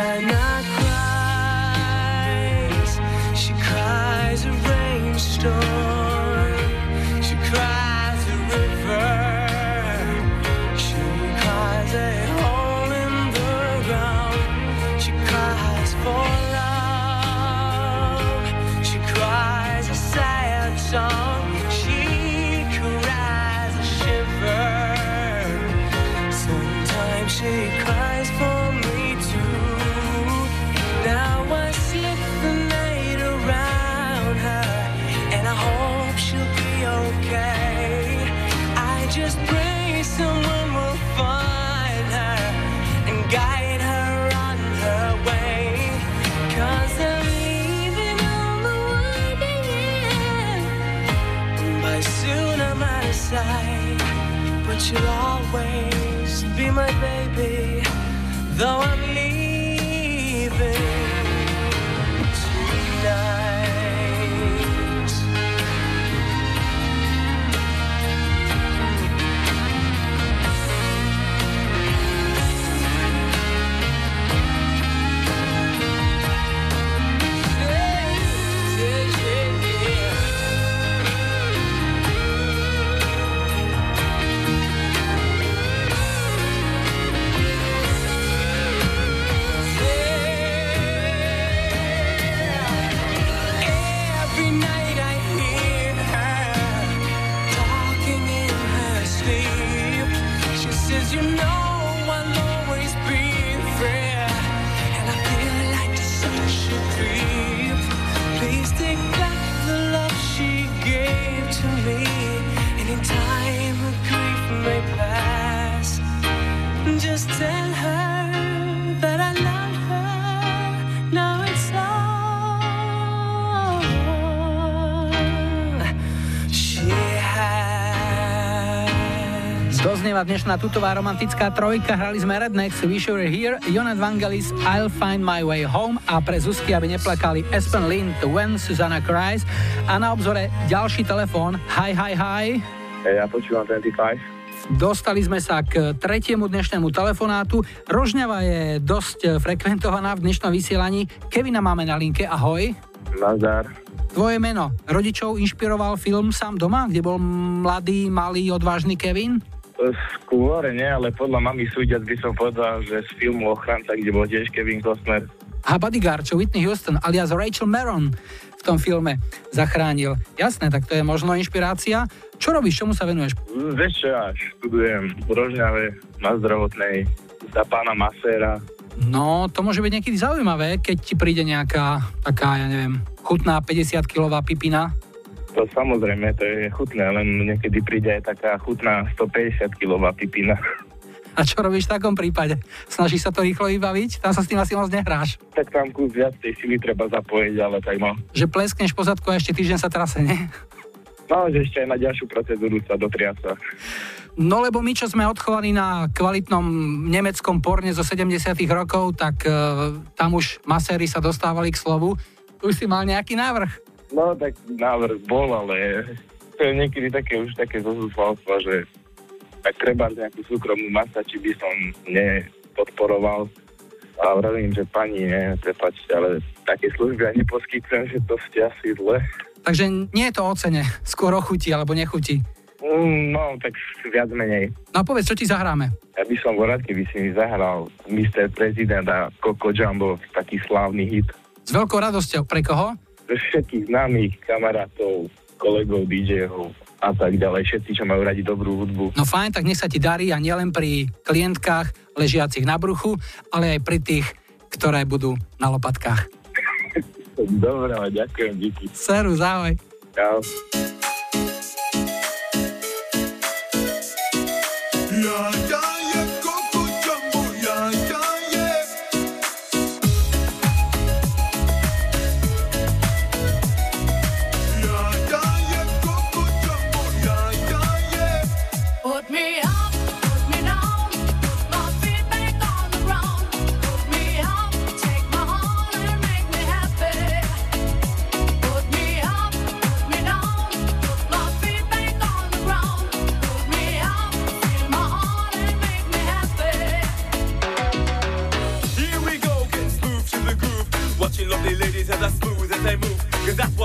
has. Doznieva dnešná tutová romantická trojka, hrali sme Rednecks, Wish You Were Here, Jonet Vangelis, I'll Find My Way Home a pre Zuzky, aby neplakali Aspen Lind, When Susanna Cries a na obzore ďalší telefón, hi, hi, hi. Ja počúvam 25. Dostali sme sa k tretiemu dnešnému telefonátu. Rožňava je dosť frekventovaná v dnešnom vysielaní. Kevina máme na linke, ahoj. Nazdar. Tvoje meno. Rodičov inšpiroval film Sám doma, kde bol mladý, malý, odvážny Kevin? Skôr nie, ale podľa mami súdiac by som povedal, že z filmu Ochranca, kde bol tiež Kevin Costner. A bodyguard, čo Whitney Houston alias Rachel Maron v tom filme zachránil. Jasné, tak to je možno inšpirácia. Čo robíš, čomu sa venuješ? Vieš čo, ja študujem v Rožňave na zdravotnej za pána Maséra. No, to môže byť niekedy zaujímavé, keď ti príde nejaká taká, ja neviem, chutná 50-kilová pipina. To samozrejme, to je chutné, len niekedy príde aj taká chutná 150 kilová pipina. A čo robíš v takom prípade? Snažíš sa to rýchlo vybaviť? Tam sa s tým asi moc nehráš. Tak tam kus viac tej sily treba zapojiť, ale tak no. Že pleskneš pozadku a ešte týždeň sa trase, nie? No, že ešte aj na ďalšiu procedúru sa dotriasa. No lebo my, čo sme odchovaní na kvalitnom nemeckom porne zo 70 rokov, tak uh, tam už maséry sa dostávali k slovu. Už si mal nejaký návrh? No, tak návrh bol, ale to je niekedy také už také zozúfalstvo, že tak treba nejakú súkromnú masa, či by som nepodporoval. A vravím, že pani, nie, prepačte, ale také služby ja neposkytujem, že to ste asi zle. Takže nie je to o cene, skôr o chuti alebo nechuti. Mm, no, tak viac menej. No a povedz, čo ti zahráme? Ja by som bol rád, keby si mi zahral Mr. Prezident a Coco Jumbo, taký slávny hit. S veľkou radosťou. Pre koho? Všetkých známych kamarátov, kolegov, DJ-ov a tak ďalej. Všetci, čo majú radi dobrú hudbu. No fajn, tak nech sa ti darí a nielen pri klientkách ležiacich na bruchu, ale aj pri tých, ktoré budú na lopatkách. [laughs] Dobre, ďakujem, díky. Serus, ahoj. Čau. Ja, ja,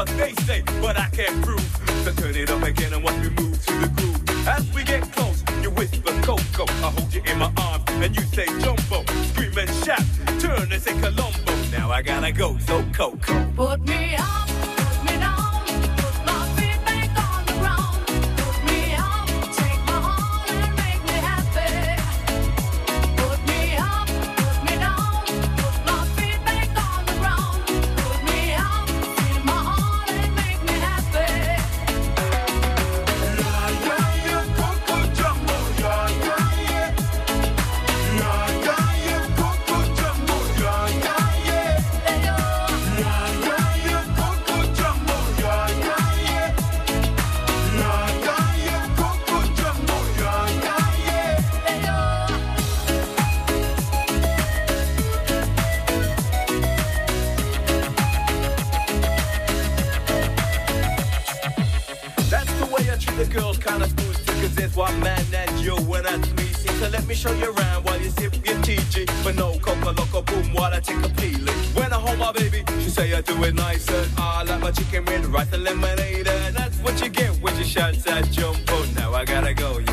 what they say, but I can't prove. So turn it up again and watch me move to the groove. As we get close, you whisper Coco. I hold you in my arms and you say Jumbo. Scream and shout, turn and say Colombo. Now I gotta go, so Coco. Put me on. it nice and all, like my chicken with rice and lemonade. And that's what you get when you shout that jumbo. Now I gotta go.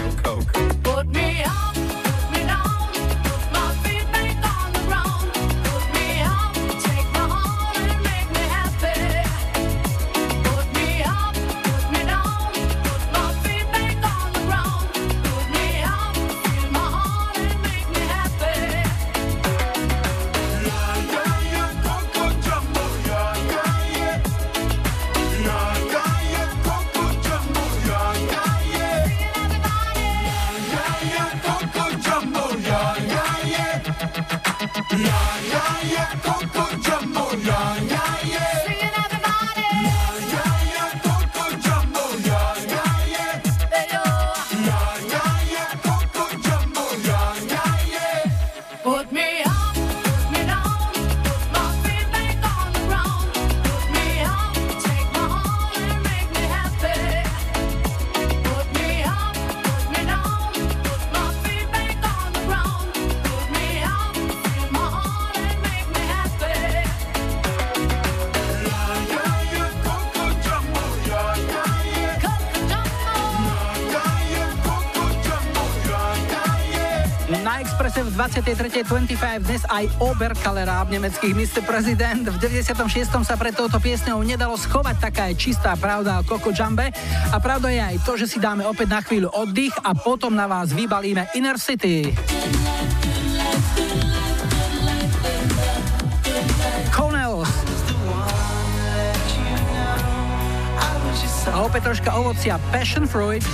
23.25 dnes aj Oberkaleráb, nemecký Mr. President. V 96. sa pred touto piesňou nedalo schovať, taká je čistá pravda o Coco Jumbe. A pravda je aj to, že si dáme opäť na chvíľu oddych a potom na vás vybalíme Inner City. Connells. A opäť troška ovocia Passion Fruit.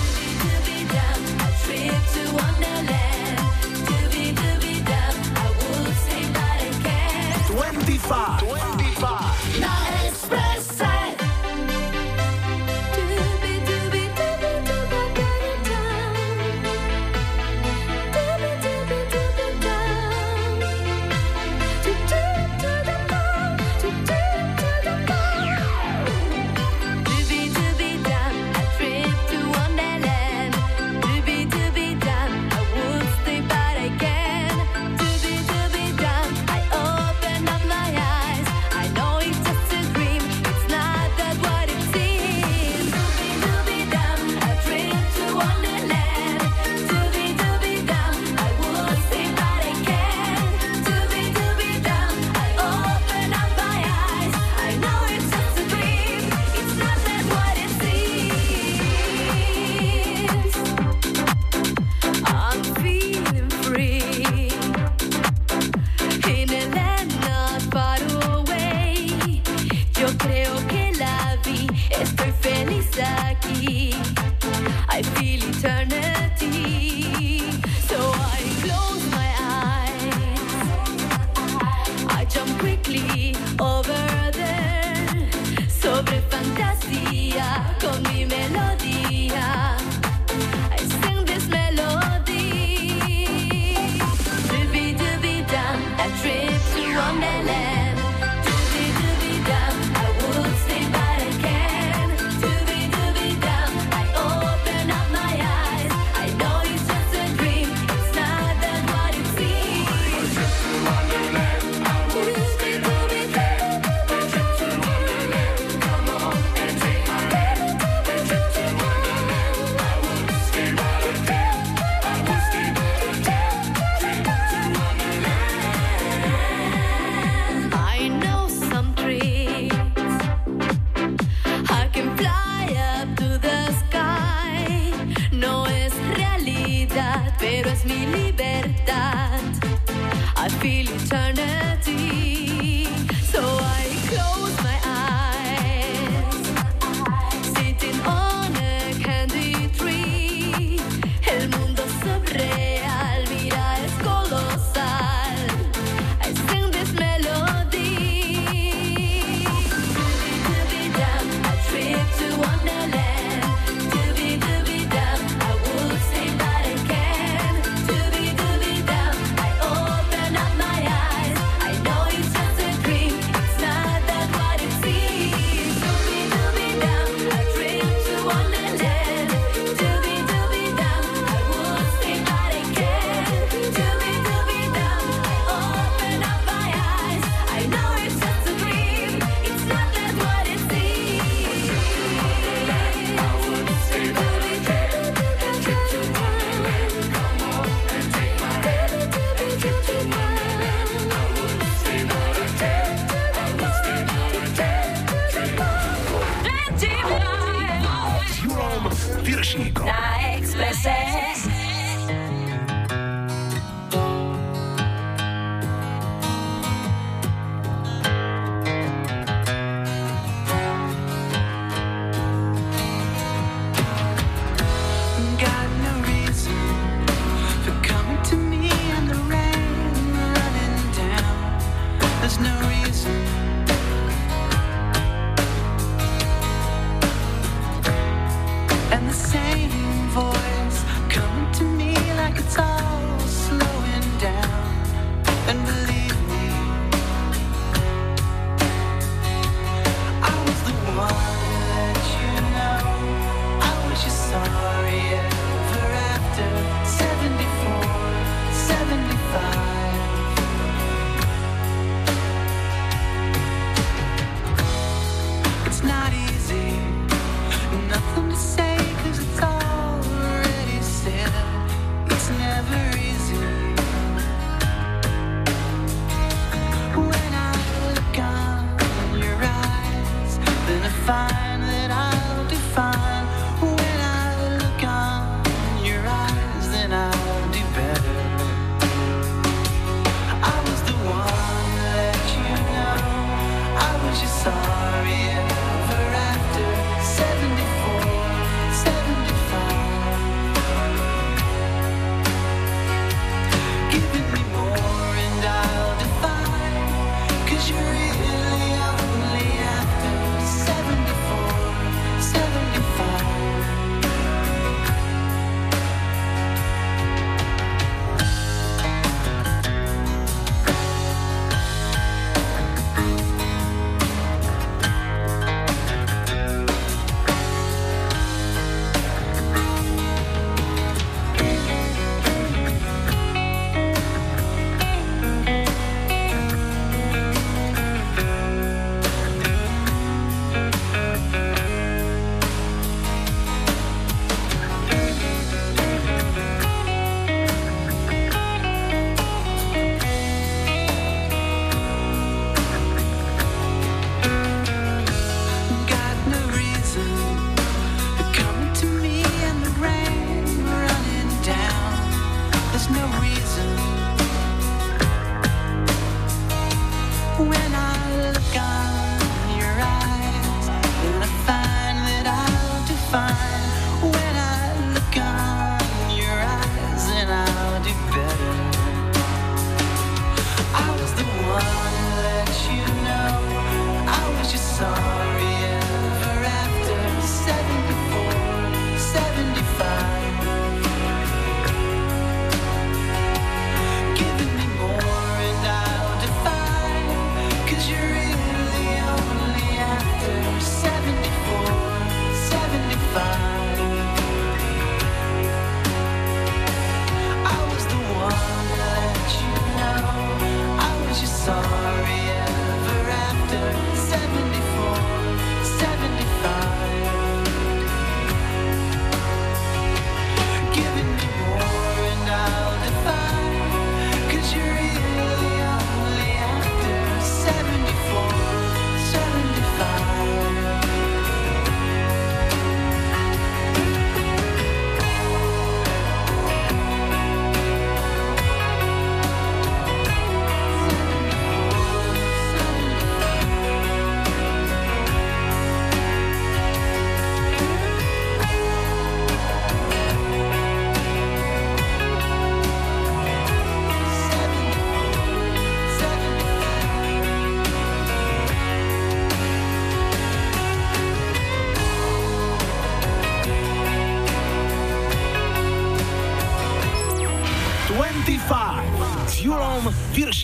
con mi melodía.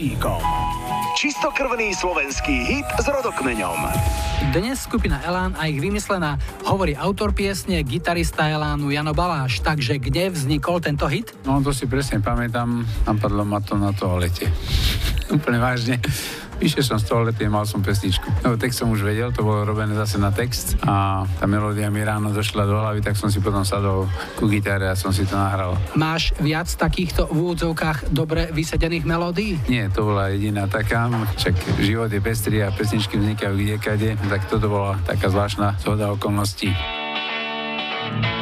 Viršíkom. Čistokrvný slovenský hit s rodokmeňom. Dnes skupina Elán a ich vymyslená hovorí autor piesne, gitarista Elánu Jano Baláš. Takže kde vznikol tento hit? No to si presne pamätám, napadlo ma to na toalete. [laughs] Úplne vážne. Vyšiel som z toalety, mal som pesničku. No, text som už vedel, to bolo robené zase na text a tá melódia mi ráno došla do hlavy, tak som si potom sadol ku gitare a som si to nahral. Máš viac takýchto v úvodzovkách dobre vysedených melódií? Nie, to bola jediná taká, však život je pestrý a pesničky vznikajú kdekade, tak toto bola taká zvláštna zhoda okolností. Vašíkom.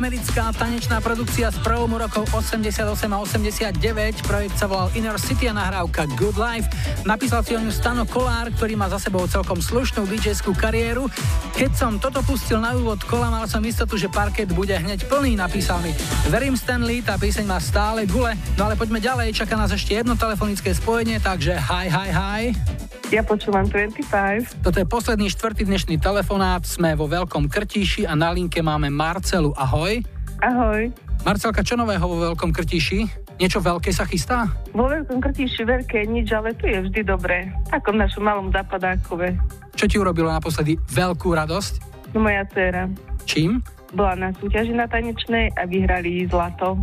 Americká tanečná produkcia z prvomu rokov 88 a 89. Projekt sa volal Inner City a nahrávka Good Life. Napísal si o ňu Stano Kolár, ktorý má za sebou celkom slušnú DJ-skú kariéru. Keď som toto pustil na úvod kola, mal som istotu, že parket bude hneď plný, napísal mi. Verím Stanley, tá píseň má stále gule. No ale poďme ďalej, čaká nás ešte jedno telefonické spojenie, takže hi, hi, hi. Ja počúvam 25. Toto je posledný štvrtý dnešný telefonát, sme vo Veľkom Krtíši a na linke máme Marcelu. Ahoj. Ahoj. Marcelka, čo nového vo Veľkom Krtíši? Niečo veľké sa chystá? Vo veľkom krtiši veľké nič, ale tu je vždy dobré. Ako v našom malom zapadákove. Čo ti urobilo naposledy veľkú radosť? No moja dcéra Čím? bola na súťaži na tanečnej a vyhrali zlato.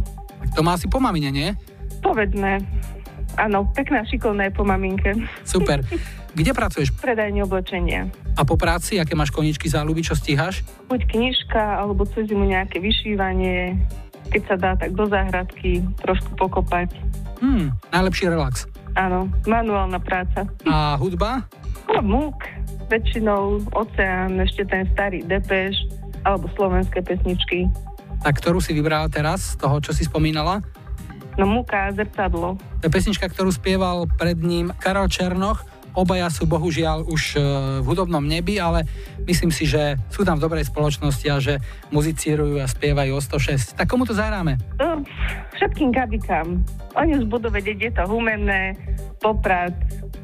To má asi po mamine, nie? Povedzme. Áno, pekná, šikovná je po maminke. Super. [laughs] Kde pracuješ? Predajne oblečenia. A po práci, aké máš koničky záľuby, čo stíhaš? Buď knižka, alebo cez zimu nejaké vyšívanie, keď sa dá, tak do záhradky trošku pokopať. Hmm, najlepší relax. Áno, manuálna práca. A hudba? No, múk, väčšinou oceán, ešte ten starý depeš, alebo slovenské pesničky. Tak ktorú si vybrala teraz z toho, čo si spomínala? No múka a zrcadlo. To je pesnička, ktorú spieval pred ním Karol Černoch. Obaja sú bohužiaľ už e, v hudobnom nebi, ale myslím si, že sú tam v dobrej spoločnosti a že muzicírujú a spievajú o 106. Tak komu to zahráme? Všetkým kabikám. Oni už budú vedieť, je to humenné, poprad,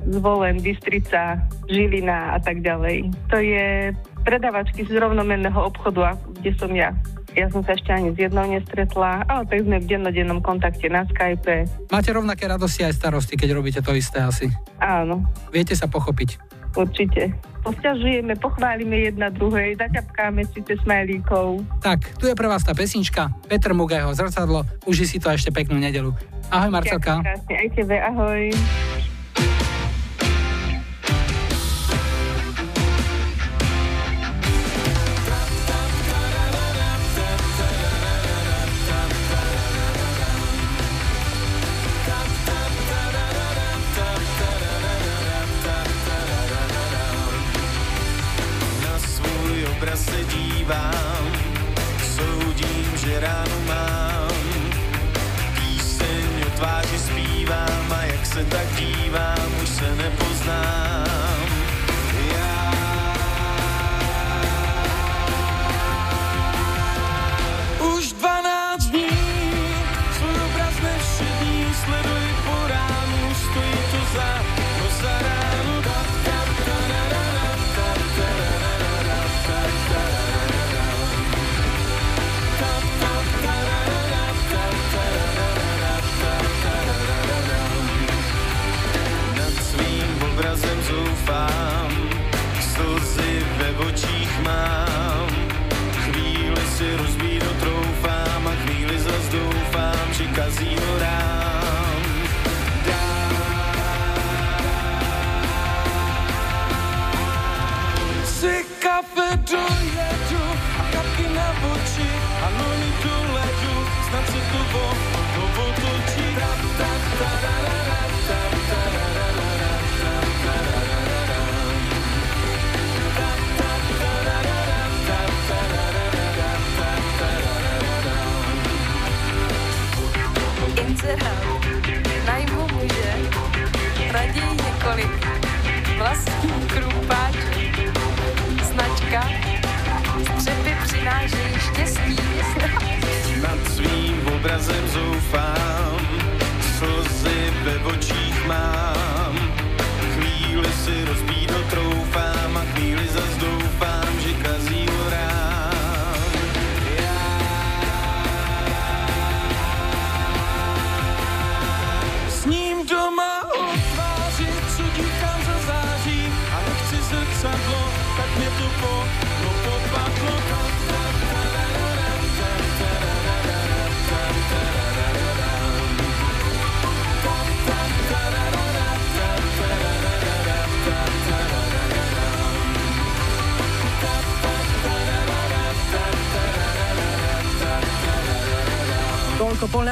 Zvolen, Bystrica, Žilina a tak ďalej. To je predavačky z rovnomenného obchodu, kde som ja. Ja som sa ešte ani s jednou nestretla, ale tak sme v dennodennom kontakte na Skype. Máte rovnaké radosti aj starosti, keď robíte to isté asi. Áno, Viete sa pochopiť. určite. Posťažujeme, pochválime jedna druhej, zaťapkáme si cez smajlíkov. Tak, tu je pre vás tá pesnička. Petr Mugajho, Zrcadlo. Uži si to ešte peknú nedelu. Ahoj Marcelka. Ďakujem krásne, aj tebe, ahoj.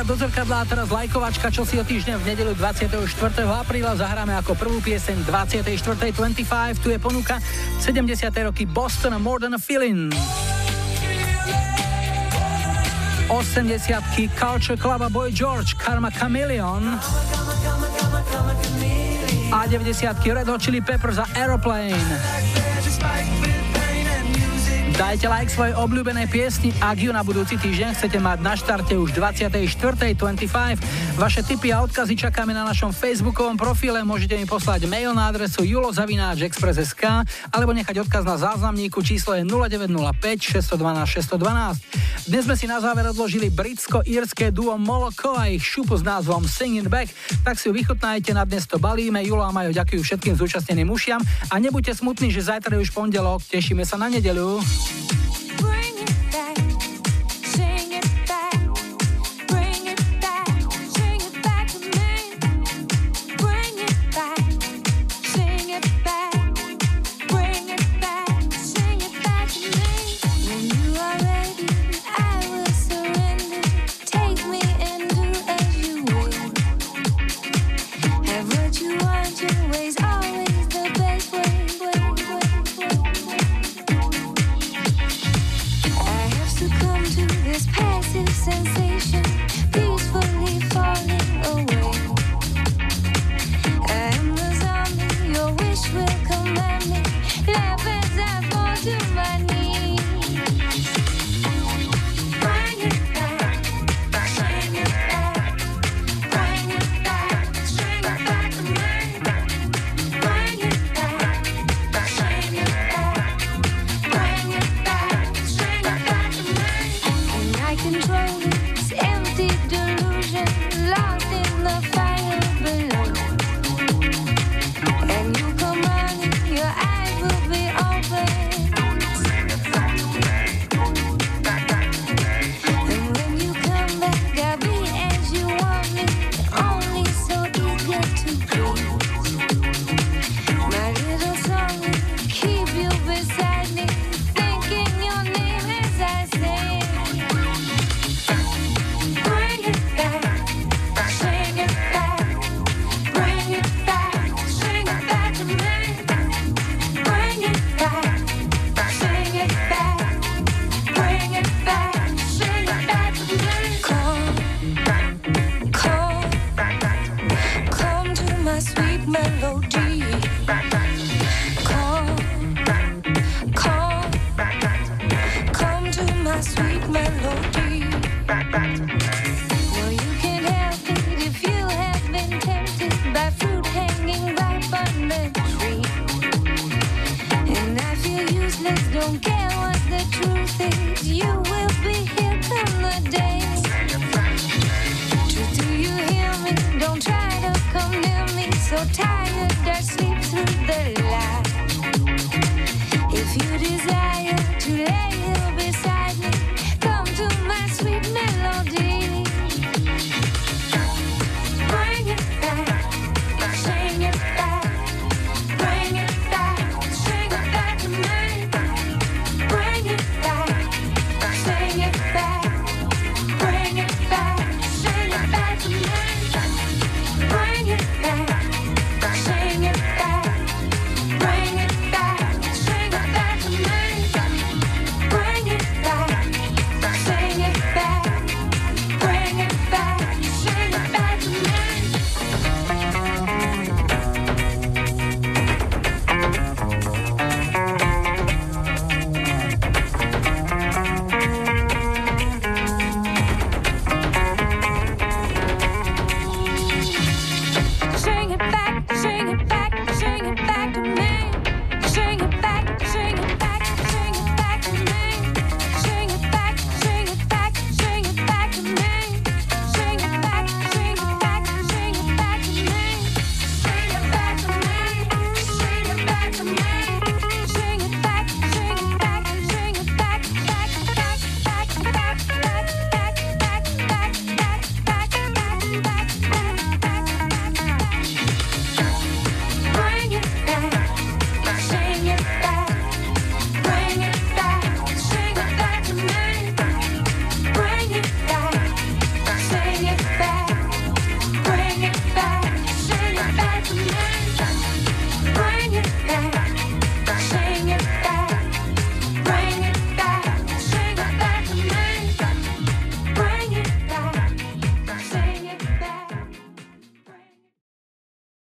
Pohľad do zrkadla a teraz lajkovačka, čo si o týždeň v nedelu 24. apríla zahráme ako prvú pieseň 24.25. Tu je ponuka 70. roky Boston More Than a Feeling. 80 Culture Club a Boy George, Karma Chameleon. A 90 Red Hot Chili Peppers a Aeroplane. Dajte like svojej obľúbenej piesni, ak ju na budúci týždeň chcete mať na štarte už 24.25. Vaše tipy a odkazy čakáme na našom facebookovom profile. Môžete mi poslať mail na adresu julozavináčexpress.sk alebo nechať odkaz na záznamníku. Číslo je 0905 612 612. Dnes sme si na záver odložili britsko-írske duo Moloko a ich šupu s názvom Singing Back. Tak si ju vychutnajte, na dnes to balíme. Julo a Majo ďakujú všetkým zúčastneným ušiam a nebuďte smutní, že zajtra je už pondelok. Tešíme sa na nedeľu.